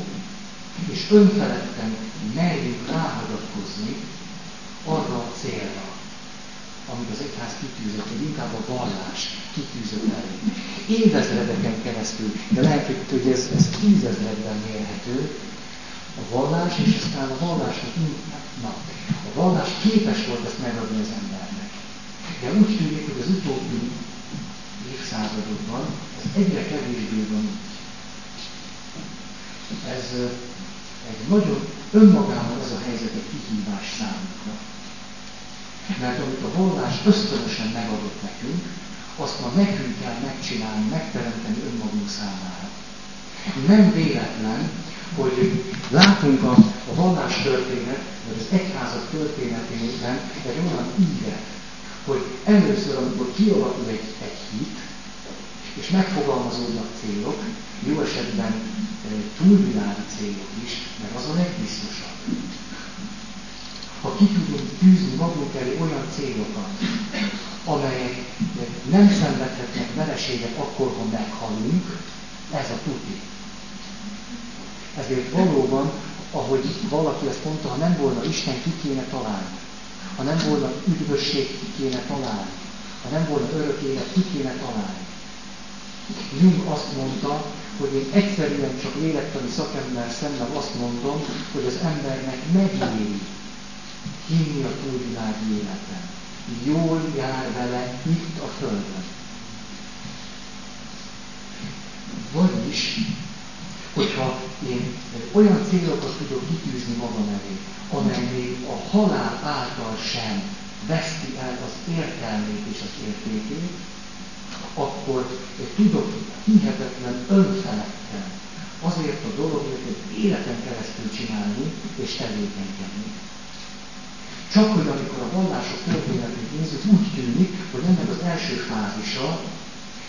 és önfeledten merjünk ráhagyatkozni arra a célra, amit az egyház kitűzött, vagy inkább a vallás kitűzött elő. Évezredeken keresztül, de lehet, hogy ez, ez tízezredben mérhető, a vallás, és aztán a vallásnak, na, a vallás képes volt ezt megadni az embernek. De úgy tűnik, hogy az utóbbi évszázadokban ez egyre kevésbé van így. Ez egy nagyon önmagában ez a helyzet egy kihívás számunkra. Mert amit a vallás ösztönösen megadott nekünk, azt ma nekünk kell megcsinálni, megteremteni önmagunk számára. Nem véletlen, hogy látunk a, a vallás történet, vagy az egyházak történetében egy olyan ívet, hogy először, amikor kialakul egy, egy hit, és megfogalmazódnak célok, jó esetben e, túlvilági célok is, mert az a legbiztosabb. Ha ki tudunk tűzni magunk elé olyan célokat, amelyek nem szenvedhetnek vereséget akkor, ha meghalunk, ez a tuti. Ezért valóban, ahogy valaki ezt mondta, ha nem volna Isten, ki kéne találni. Ha nem volna üdvösség, ki kéne találni. Ha nem volna örök élet, ki kéne találni. Jung azt mondta, hogy én egyszerűen csak lélektani szakember szemben azt mondom, hogy az embernek megéri hinni a túlvilági életen. Jól jár vele itt a Földön. Vagyis hogyha én olyan célokat tudok kitűzni magam elé, amely még a halál által sem veszti el az értelmét és az értékét, akkor tudok hihetetlen önfeledten azért a dologért egy életen keresztül csinálni és tevékenykedni. Csak hogy amikor a vallások történetét nézzük, úgy tűnik, hogy ennek az első fázisa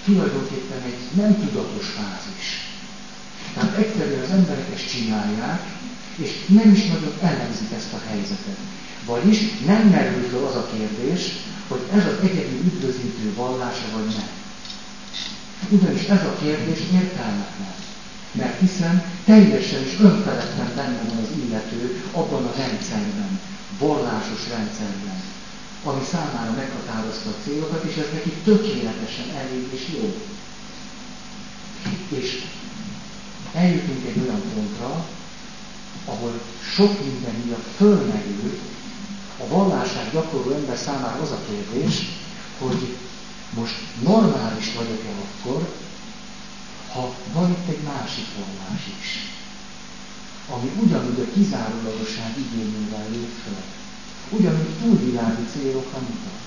tulajdonképpen egy nem tudatos fázis. Tehát egyszerűen az emberek ezt csinálják, és nem is nagyon ellenzik ezt a helyzetet. Vagyis nem merül fel az a kérdés, hogy ez az egyedül üdvözítő vallása vagy nem. Ugyanis ez a kérdés értelmetlen. Mert hiszen teljesen is önfeledten benne van az illető abban a rendszerben, vallásos rendszerben, ami számára meghatározta a célokat, és ez neki tökéletesen elég és jó. És eljutunk egy olyan pontra, ahol sok minden miatt fölmerül a vallását gyakorló ember számára az a kérdés, hogy most normális vagyok-e akkor, ha van itt egy másik vallás is, ami ugyanúgy a kizárólagosság igényével lép föl, ugyanúgy túlvilági célokra mutat.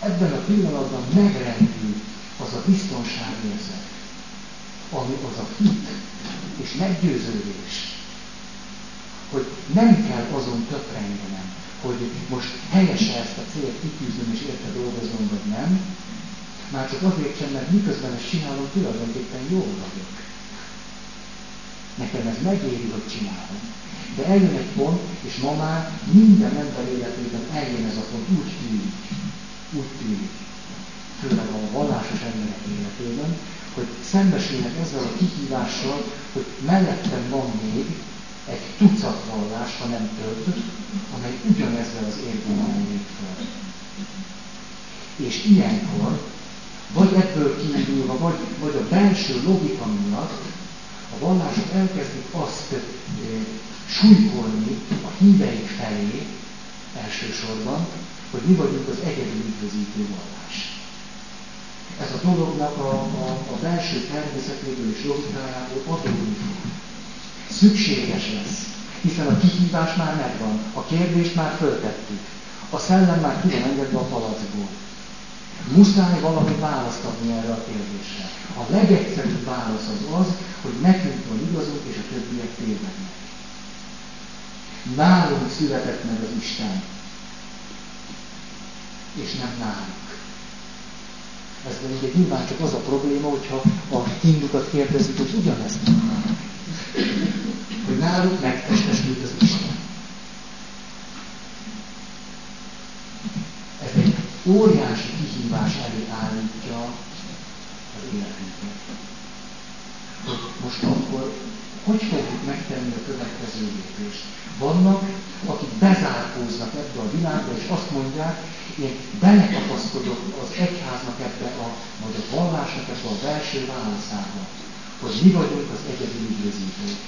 Ebben a pillanatban megrendül az a biztonságérzet, ami az a hit és meggyőződés, hogy nem kell azon töprengenem, hogy most helyesen ezt a célt kitűzöm és érte dolgozom, vagy nem, már csak azért sem, mert miközben ezt csinálom, tulajdonképpen jól vagyok. Nekem ez megéri, hogy csinálom. De eljön egy pont, és ma már minden ember életében eljön ez a pont, úgy tűnik, úgy tűnik, főleg a vallásos emberek életében, hogy szembesülnek ezzel a kihívással, hogy mellettem van még egy tucat vallás, ha nem több, amely ugyanezzel az érvényel lép fel. És ilyenkor, vagy ebből kiindulva, vagy, vagy a belső logika miatt, a vallások elkezdik azt e, súlykolni a híveik felé elsősorban, hogy mi vagyunk az egyedül üdvözítő vallás ez a dolognak a, a, a belső természetéből és logikájából adódni. Szükséges lesz Hiszen a kihívás már megvan, a kérdést már föltettük, a szellem már ki van engedve a palacból. Muszáj valami választ adni erre a kérdésre. A legegyszerűbb válasz az az, hogy nekünk van igazunk, és a többiek tévednek. Nálunk született meg az Isten, és nem nálunk. Ez ugye nyilván csak az a probléma, hogyha a hindukat kérdezik, hogy ugyanezt. Hogy náluk megtestesült az Isten. Ez egy óriási kihívás elé állítja az életünket. Hogy most akkor hogy fogjuk megtenni a következő lépést? Vannak, akik bezárkóznak ebbe a világba, és azt mondják, én belekapaszkodok az egyháznak ebbe a, vagy a vallásnak ebbe a belső válaszába, hogy mi vagyunk az egyedül üdvözítők.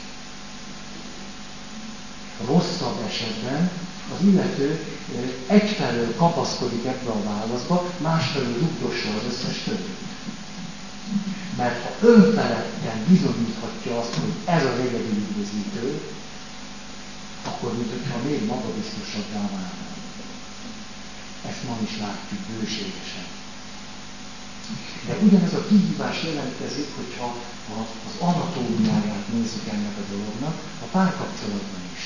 Rosszabb esetben az illető egyfelől kapaszkodik ebbe a válaszba, másfelől rugdossa az összes többit. Mert ha önfeledten bizonyíthatja azt, hogy ez az egyedül üdvözítő, akkor mintha még magabiztosabbá válna. Ezt ma is látjuk bőségesen. De ugyanez a kihívás jelentkezik, hogyha az anatómiáját nézzük ennek a dolognak, a párkapcsolatban is.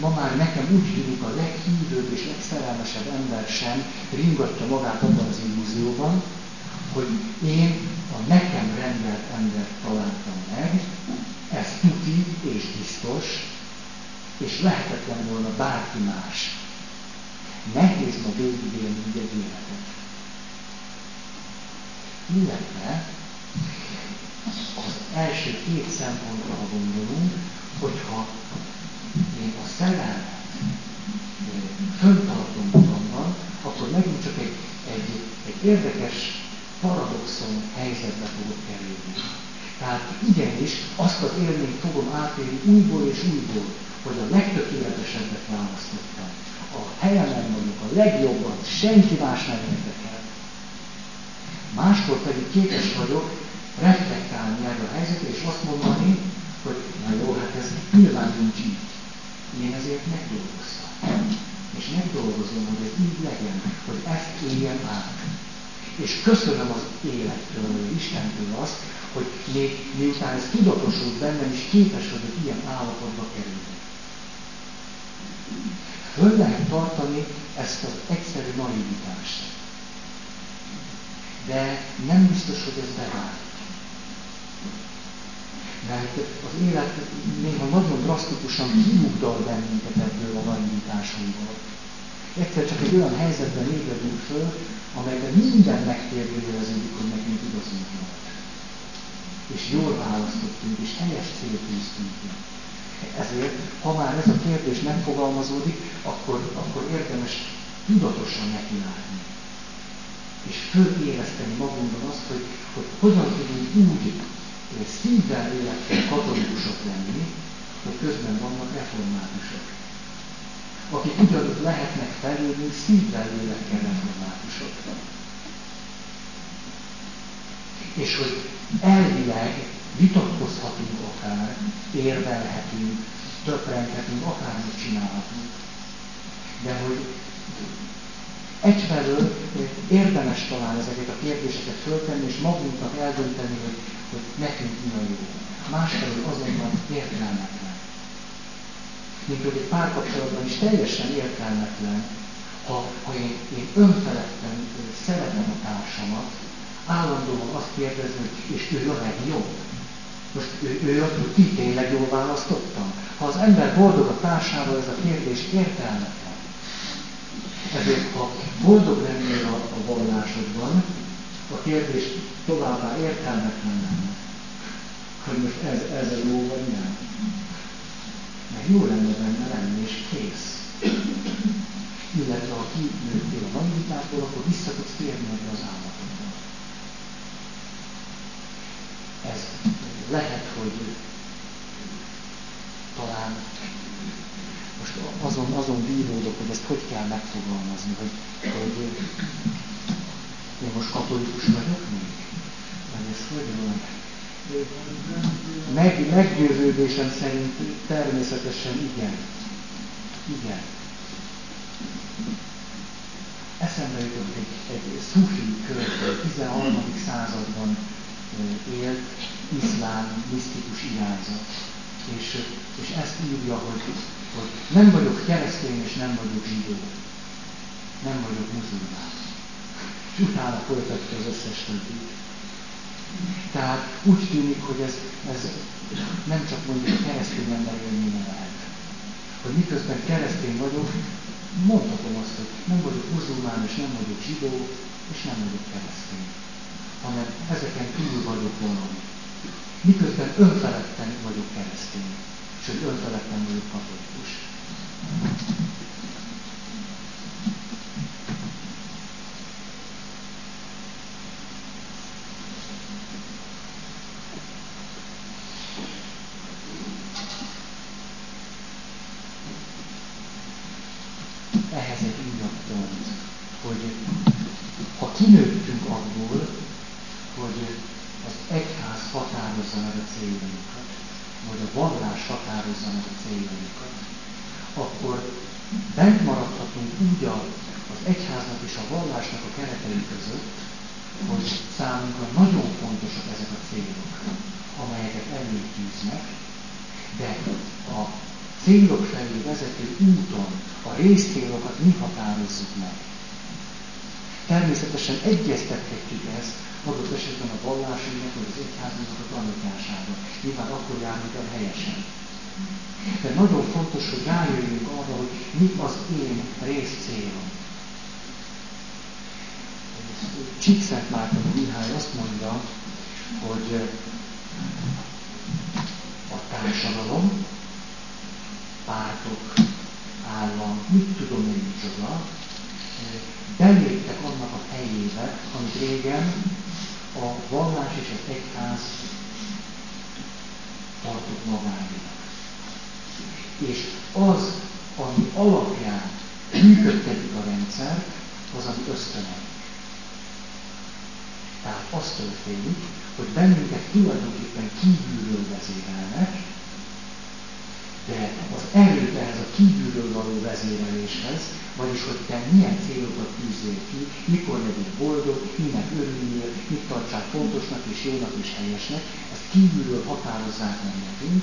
Ma már nekem úgy tűnik a leghívőbb és legszerelmesebb ember sem ringatja magát abban az illúzióban, hogy én a nekem rendelt embert találtam meg, ez tuti és biztos, és lehetetlen volna bárki más. Nehéz ma végigélni így egy életet. Illetve az első két szempontra, ha gondolunk, hogyha én a szerelmet föntartom magamban, akkor megint csak egy, egy, egy érdekes paradoxon helyzetbe fogok kerülni. Tehát igenis azt az élményt fogom átélni újból és újból, hogy a legtökéletesebbet választottam a helyemen vagyok, a legjobban, senki más nem érdekel. Máskor pedig képes vagyok reflektálni erre a helyzetre, és azt mondani, hogy na jó, hát ez nyilván nincs így. Én ezért megdolgoztam. És megdolgozom, hogy ez így legyen, hogy ezt éljem át. És köszönöm az élettől, vagy Istentől azt, hogy még miután ez tudatosult bennem, is képes vagyok ilyen állapotba kerülni. Föl lehet tartani ezt az egyszerű naivitást. De nem biztos, hogy ez bevált. Mert az élet néha nagyon drasztikusan kiugdal bennünket ebből a naivitásunkból. Egyszer csak egy olyan helyzetben ébredünk föl, amelyben minden megkérdőjeleződik, hogy nekünk igazunk volt. És jól választottunk, és helyes célt tűztünk ki. Ezért, ha már ez a kérdés megfogalmazódik, akkor, akkor érdemes tudatosan nekilátni. És föléleszteni magunkban azt, hogy, hogy hogyan tudunk úgy szívvel élettel katolikusok lenni, hogy közben vannak reformátusok. Akik ugyanúgy lehetnek felé, mint szívvel lélekkel reformátusok. És hogy elvileg vitatkozhatunk akár, érvelhetünk, töprenghetünk, akármit csinálhatunk. De hogy egyfelől érdemes talán ezeket a kérdéseket föltenni, és magunknak eldönteni, hogy, hogy nekünk mi a jó. Másfelől azonban értelmetlen. Mint hogy egy párkapcsolatban is teljesen értelmetlen, ha, ha én, én önfeledten szeretem a társamat, állandóan azt kérdezni, és ő a legjobb. Most ő, ő hogy ki tényleg jól választottam? Ha az ember boldog a társával, ez a kérdés értelmetlen. Ezért, ha boldog lennél a, a vallásodban, a kérdés továbbá értelmetlen lenne. Hogy most ez, ez a jó vagy nem. Mert jó lenne benne lenni, és kész. Illetve ha kinőttél a naivitából, akkor vissza tudsz térni az állapotba. Ez lehet, hogy talán most azon, azon bíródok, hogy ezt hogy kell megfogalmazni, hogy, hogy én most katolikus vagyok még? Vagy ez hogy van? meg, meggyőződésem szerint természetesen igen. Igen. Eszembe jutott egy, egy szufi költő, 13. században élt, iszlám, misztikus irányzat. És, és ezt írja, hogy, hogy nem vagyok keresztény és nem vagyok zsidó. Nem vagyok muzulmán. És utána folytatja az összes többit. Tehát úgy tűnik, hogy ez, ez nem csak mondjuk a keresztény ember élménye lehet. Hogy miközben keresztény vagyok, mondhatom azt, hogy nem vagyok muzulmán, és nem vagyok zsidó, és nem vagyok keresztény. Hanem ezeken túl vagyok valami. Miközben önfeledten vagyok keresztény, sőt önfeledten vagyok katolikus. fontos, hogy rájöjjünk arra, hogy mi az én részcélom. Csíkszent Márton Mihály azt mondja, hogy a társadalom, pártok, állam, mit tudom én micsoda, beléptek annak a helyébe, amit régen a vallás és az egyház tartott magáénak és az, ami alapján működtetik a rendszer, az az ösztönen. Tehát az történik, hogy bennünket tulajdonképpen kívülről vezérelnek, de az erőt ehhez a kívülről való vezéreléshez, vagyis hogy te milyen célokat tűzzél ki, mikor legyél boldog, minek örüljél, mit tartsál fontosnak és jónak és helyesnek, ezt kívülről határozzák meg nekünk,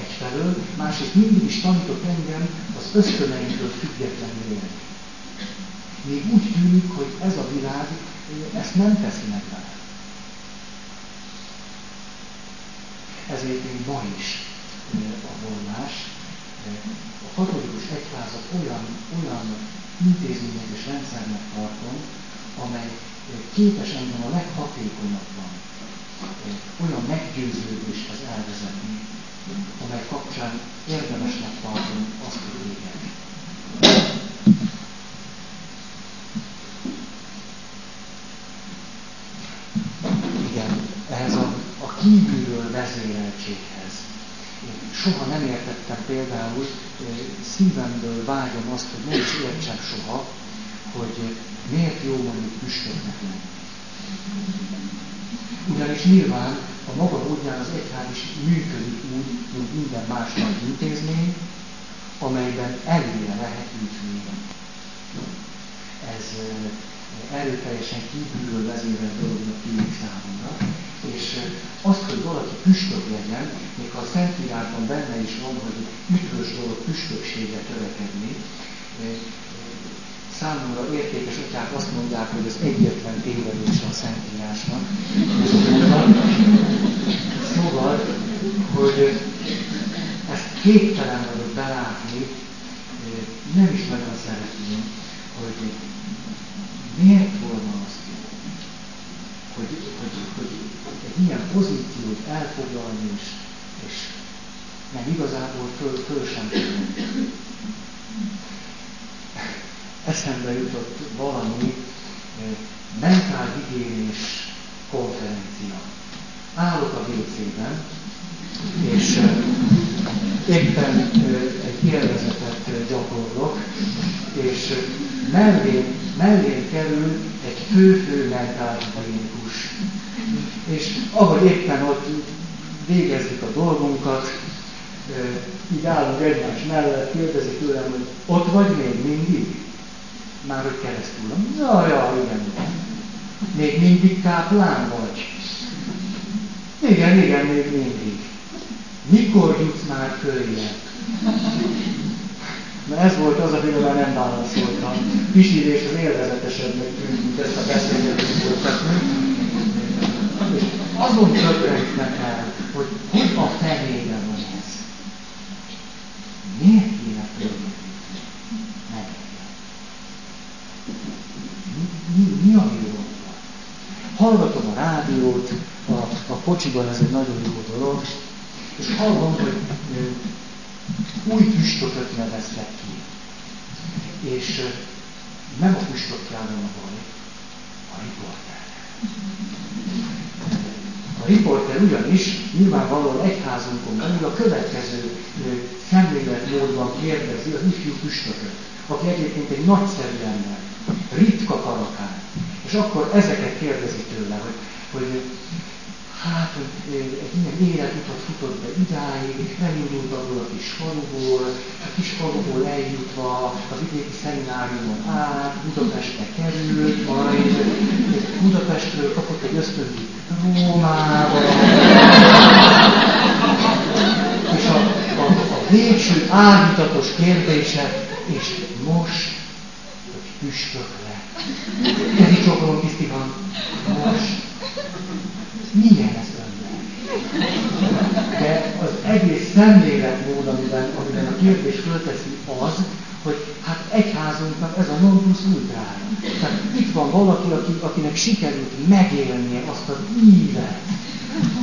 Egyfelől, másrészt mindig is tanított engem az ösztöneinkről függetlenül élni. Még úgy tűnik, hogy ez a világ ezt nem teszi meg vele. ezért még ma is a vallás, a katolikus egyházat olyan, olyan intézményes rendszernek tartom, amely képes engem a leghatékonyabban olyan meggyőződéshez elvezetni, amely kapcsán érdemesnek tartom azt, hogy éget. Igen, ehhez a, a kívül vezéreltséghez. Én soha nem értettem például, szívemből vágyom azt, hogy nem is értsem soha, hogy miért jó mondjuk püspöknek lenni. Ugyanis nyilván a maga módján az egyház is működik úgy, mint minden más nagy intézmény, amelyben előre lehet ütni. Ez erőteljesen kívülről vezérelt dolognak tűnik számomra. És azt, hogy valaki püspök legyen, még ha a Szentírásban benne is van, hogy üdvös dolog püspökségre törekedni, számomra értékes atyák azt mondják, hogy az egyetlen tévedés a Szentírásnak. Szóval, hogy ezt képtelen vagyok belátni, nem is nagyon szeretném, hogy miért volna az hogy, hogy, hogy egy pozíciót elfoglalni, és, és nem igazából föl, föl sem tudom. Eszembe jutott valami mentálhigiénés konferencia. Állok a WC-ben, és éppen egy élvezetet gyakorlok, és mellé, mellé kerül egy fő-fő mentálhigiénikus. És ahogy éppen ott végezzük a dolgunkat, így állunk egymás mellett, kérdezi tőlem, hogy ott vagy még mindig? Már hogy keresztül. Ja, igen. Még mindig káplán vagy? Igen, igen, még mindig. Mikor jutsz már följebb? Na ez volt az, amire már nem válaszoltam. Pisilés az élvezetesebbnek tűnt, mint ezt a beszélgetést folytatni. És azon többrenknek el, hogy hogy a fenébe van ez. Miért kéne fölmenni? Nem. Mi, mi, a jó Hallgatom a rádiót, a, a kocsiban ez egy nagyon jó dolog, és hallom, hogy új püstököt neveztek ki. És nem a püstökjában a baj, a riporter. A riporter ugyanis nyilvánvalóan egyházunkon belül a következő szemléletmódban kérdezi az ifjú püstököt, aki egyébként egy nagyszerű ember, ritka karakán. És akkor ezeket kérdezi tőle, hogy, hogy hát egy ilyen életutat futott be idáig, nem indult abból a kis faluból, a kis faluból eljutva az idéki szemináriumon át, Budapestre került, majd Budapestről kapott egy ösztöndíjat Rómába, és a, a, a végső áldítatos kérdése, és hogy püspök lett. Kezi csokolom, Krisztihan, most milyen ez önnek? De az egész szemléletmód, amiben, amiben a kérdés fölteszi az, hogy hát egyházunknak ez a non plus ultrája. Tehát itt van valaki, aki, akinek sikerült megélnie azt az ívet,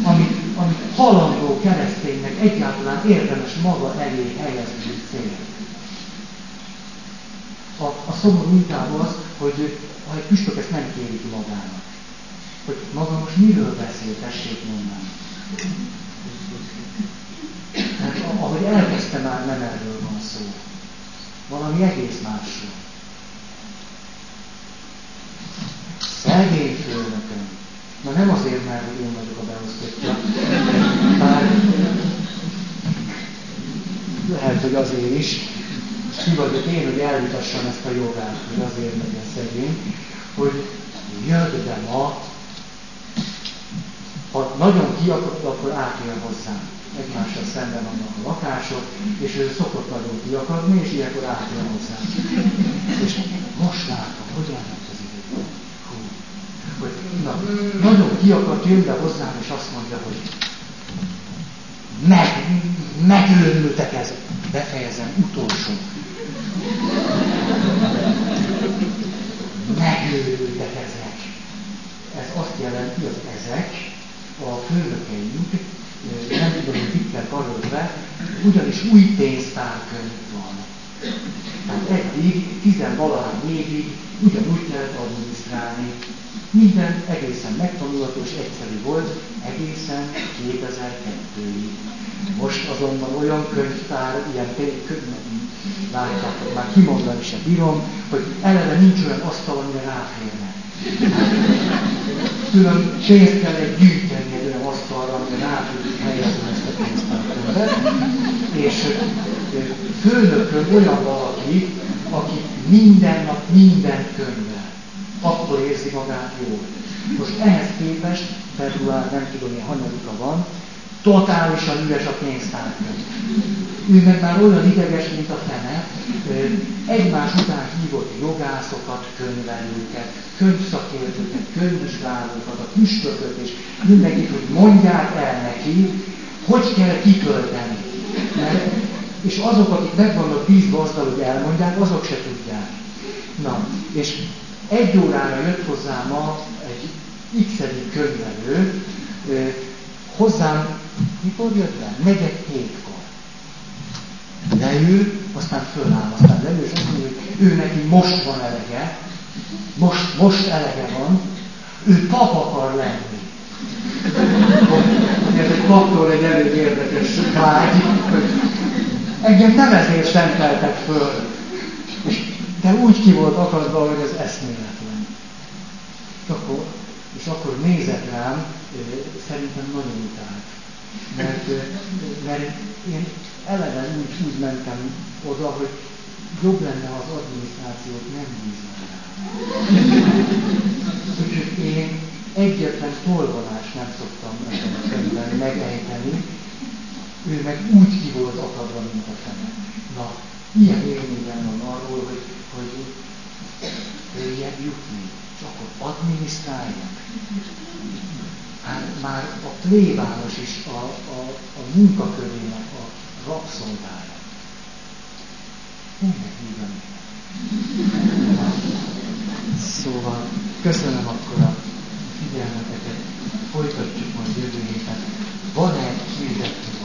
amit, amit halandó kereszténynek egyáltalán érdemes maga elé helyezni. A, a szomorú inkább az, hogy ha egy püspök ezt nem kéri ki magának hogy maga most miről beszél, tessék mondani. Mert ahogy elkezdte már, nem erről van szó. Valami egész másról. Szegény főnökön. Na nem azért, mert hogy én vagyok a beosztottja, bár lehet, hogy azért is, ki vagyok én, hogy elvitassam ezt a jogát, hogy azért legyen szegény, hogy jöjjön ma ha nagyon kiakadt, akkor átjön hozzám. Egymással szemben vannak a lakások, és ő szokott nagyon kiakadni, és ilyenkor átjön hozzám. És most látom, hogy elment az idő. Hú. Hogy, na, nagyon kiakadt, jön be hozzám, és azt mondja, hogy meg, megőrültek ez. Befejezem utolsó. Megőrültek ezek. Ez azt jelenti, hogy ezek a főnökeink, nem tudom, hogy mit kell karolva, ugyanis új pénztárkönyv van. Tehát eddig, tizenvalahány évig ugyanúgy kellett adminisztrálni. Minden egészen megtanulható és egyszerű volt, egészen 2002-ig. Most azonban olyan könyvtár, ilyen könyv, látjátok, már kimondani sem bírom, hogy eleve nincs olyan asztal, amire ráférne. Külön pénzt kell egy gyűjteni egy olyan asztalra, amire rá tudjuk helyezni ezt a pénztárkönyvet. És főnökön olyan valaki, aki minden nap minden könyvvel, akkor érzi magát jól. Most ehhez képest, február nem tudom, milyen hanyadika van, totálisan üres a pénztárkönyv. Ő meg már olyan ideges, mint a fene, egymás után hívott jogászokat, könyvelőket, könyvszakértőket, könyvvizsgálókat, a püspököt, és mindenkit, hogy mondják el neki, hogy kell kikölteni. Mert, és azok, akik meg vannak bízva azzal, hogy elmondják, azok se tudják. Na, és egy órára jött hozzá ma egy x könyvelő, hozzám, mikor jött be? Negyed hétkor. Leül, aztán föláll, aztán leül, és azt mondja, hogy ő neki most van elege, most, most elege van, ő pap akar lenni. Ez egy paptól egy elég érdekes vágy, hogy engem nem ezért szenteltek föl. De úgy ki volt akadva, hogy ez eszméletlen. Akkor, és akkor nézett rám, szerintem nagyon utált. Mert, mert én eleve úgy, úgy mentem oda, hogy jobb lenne, ha az adminisztrációt nem bízna Úgyhogy én egyetlen tolvonást nem szoktam nekem a szemben megejteni, ő meg úgy ki volt akadva, mint a fene. Na, milyen élményem van arról, hogy, hogy följebb jutni, adminisztrálják. Hát már a plébános is a, a, a munkakörének a rabszolgája. Ennek hívem. Szóval köszönöm akkor a figyelmeteket. Folytatjuk majd jövő héten. Van-e hirdetni?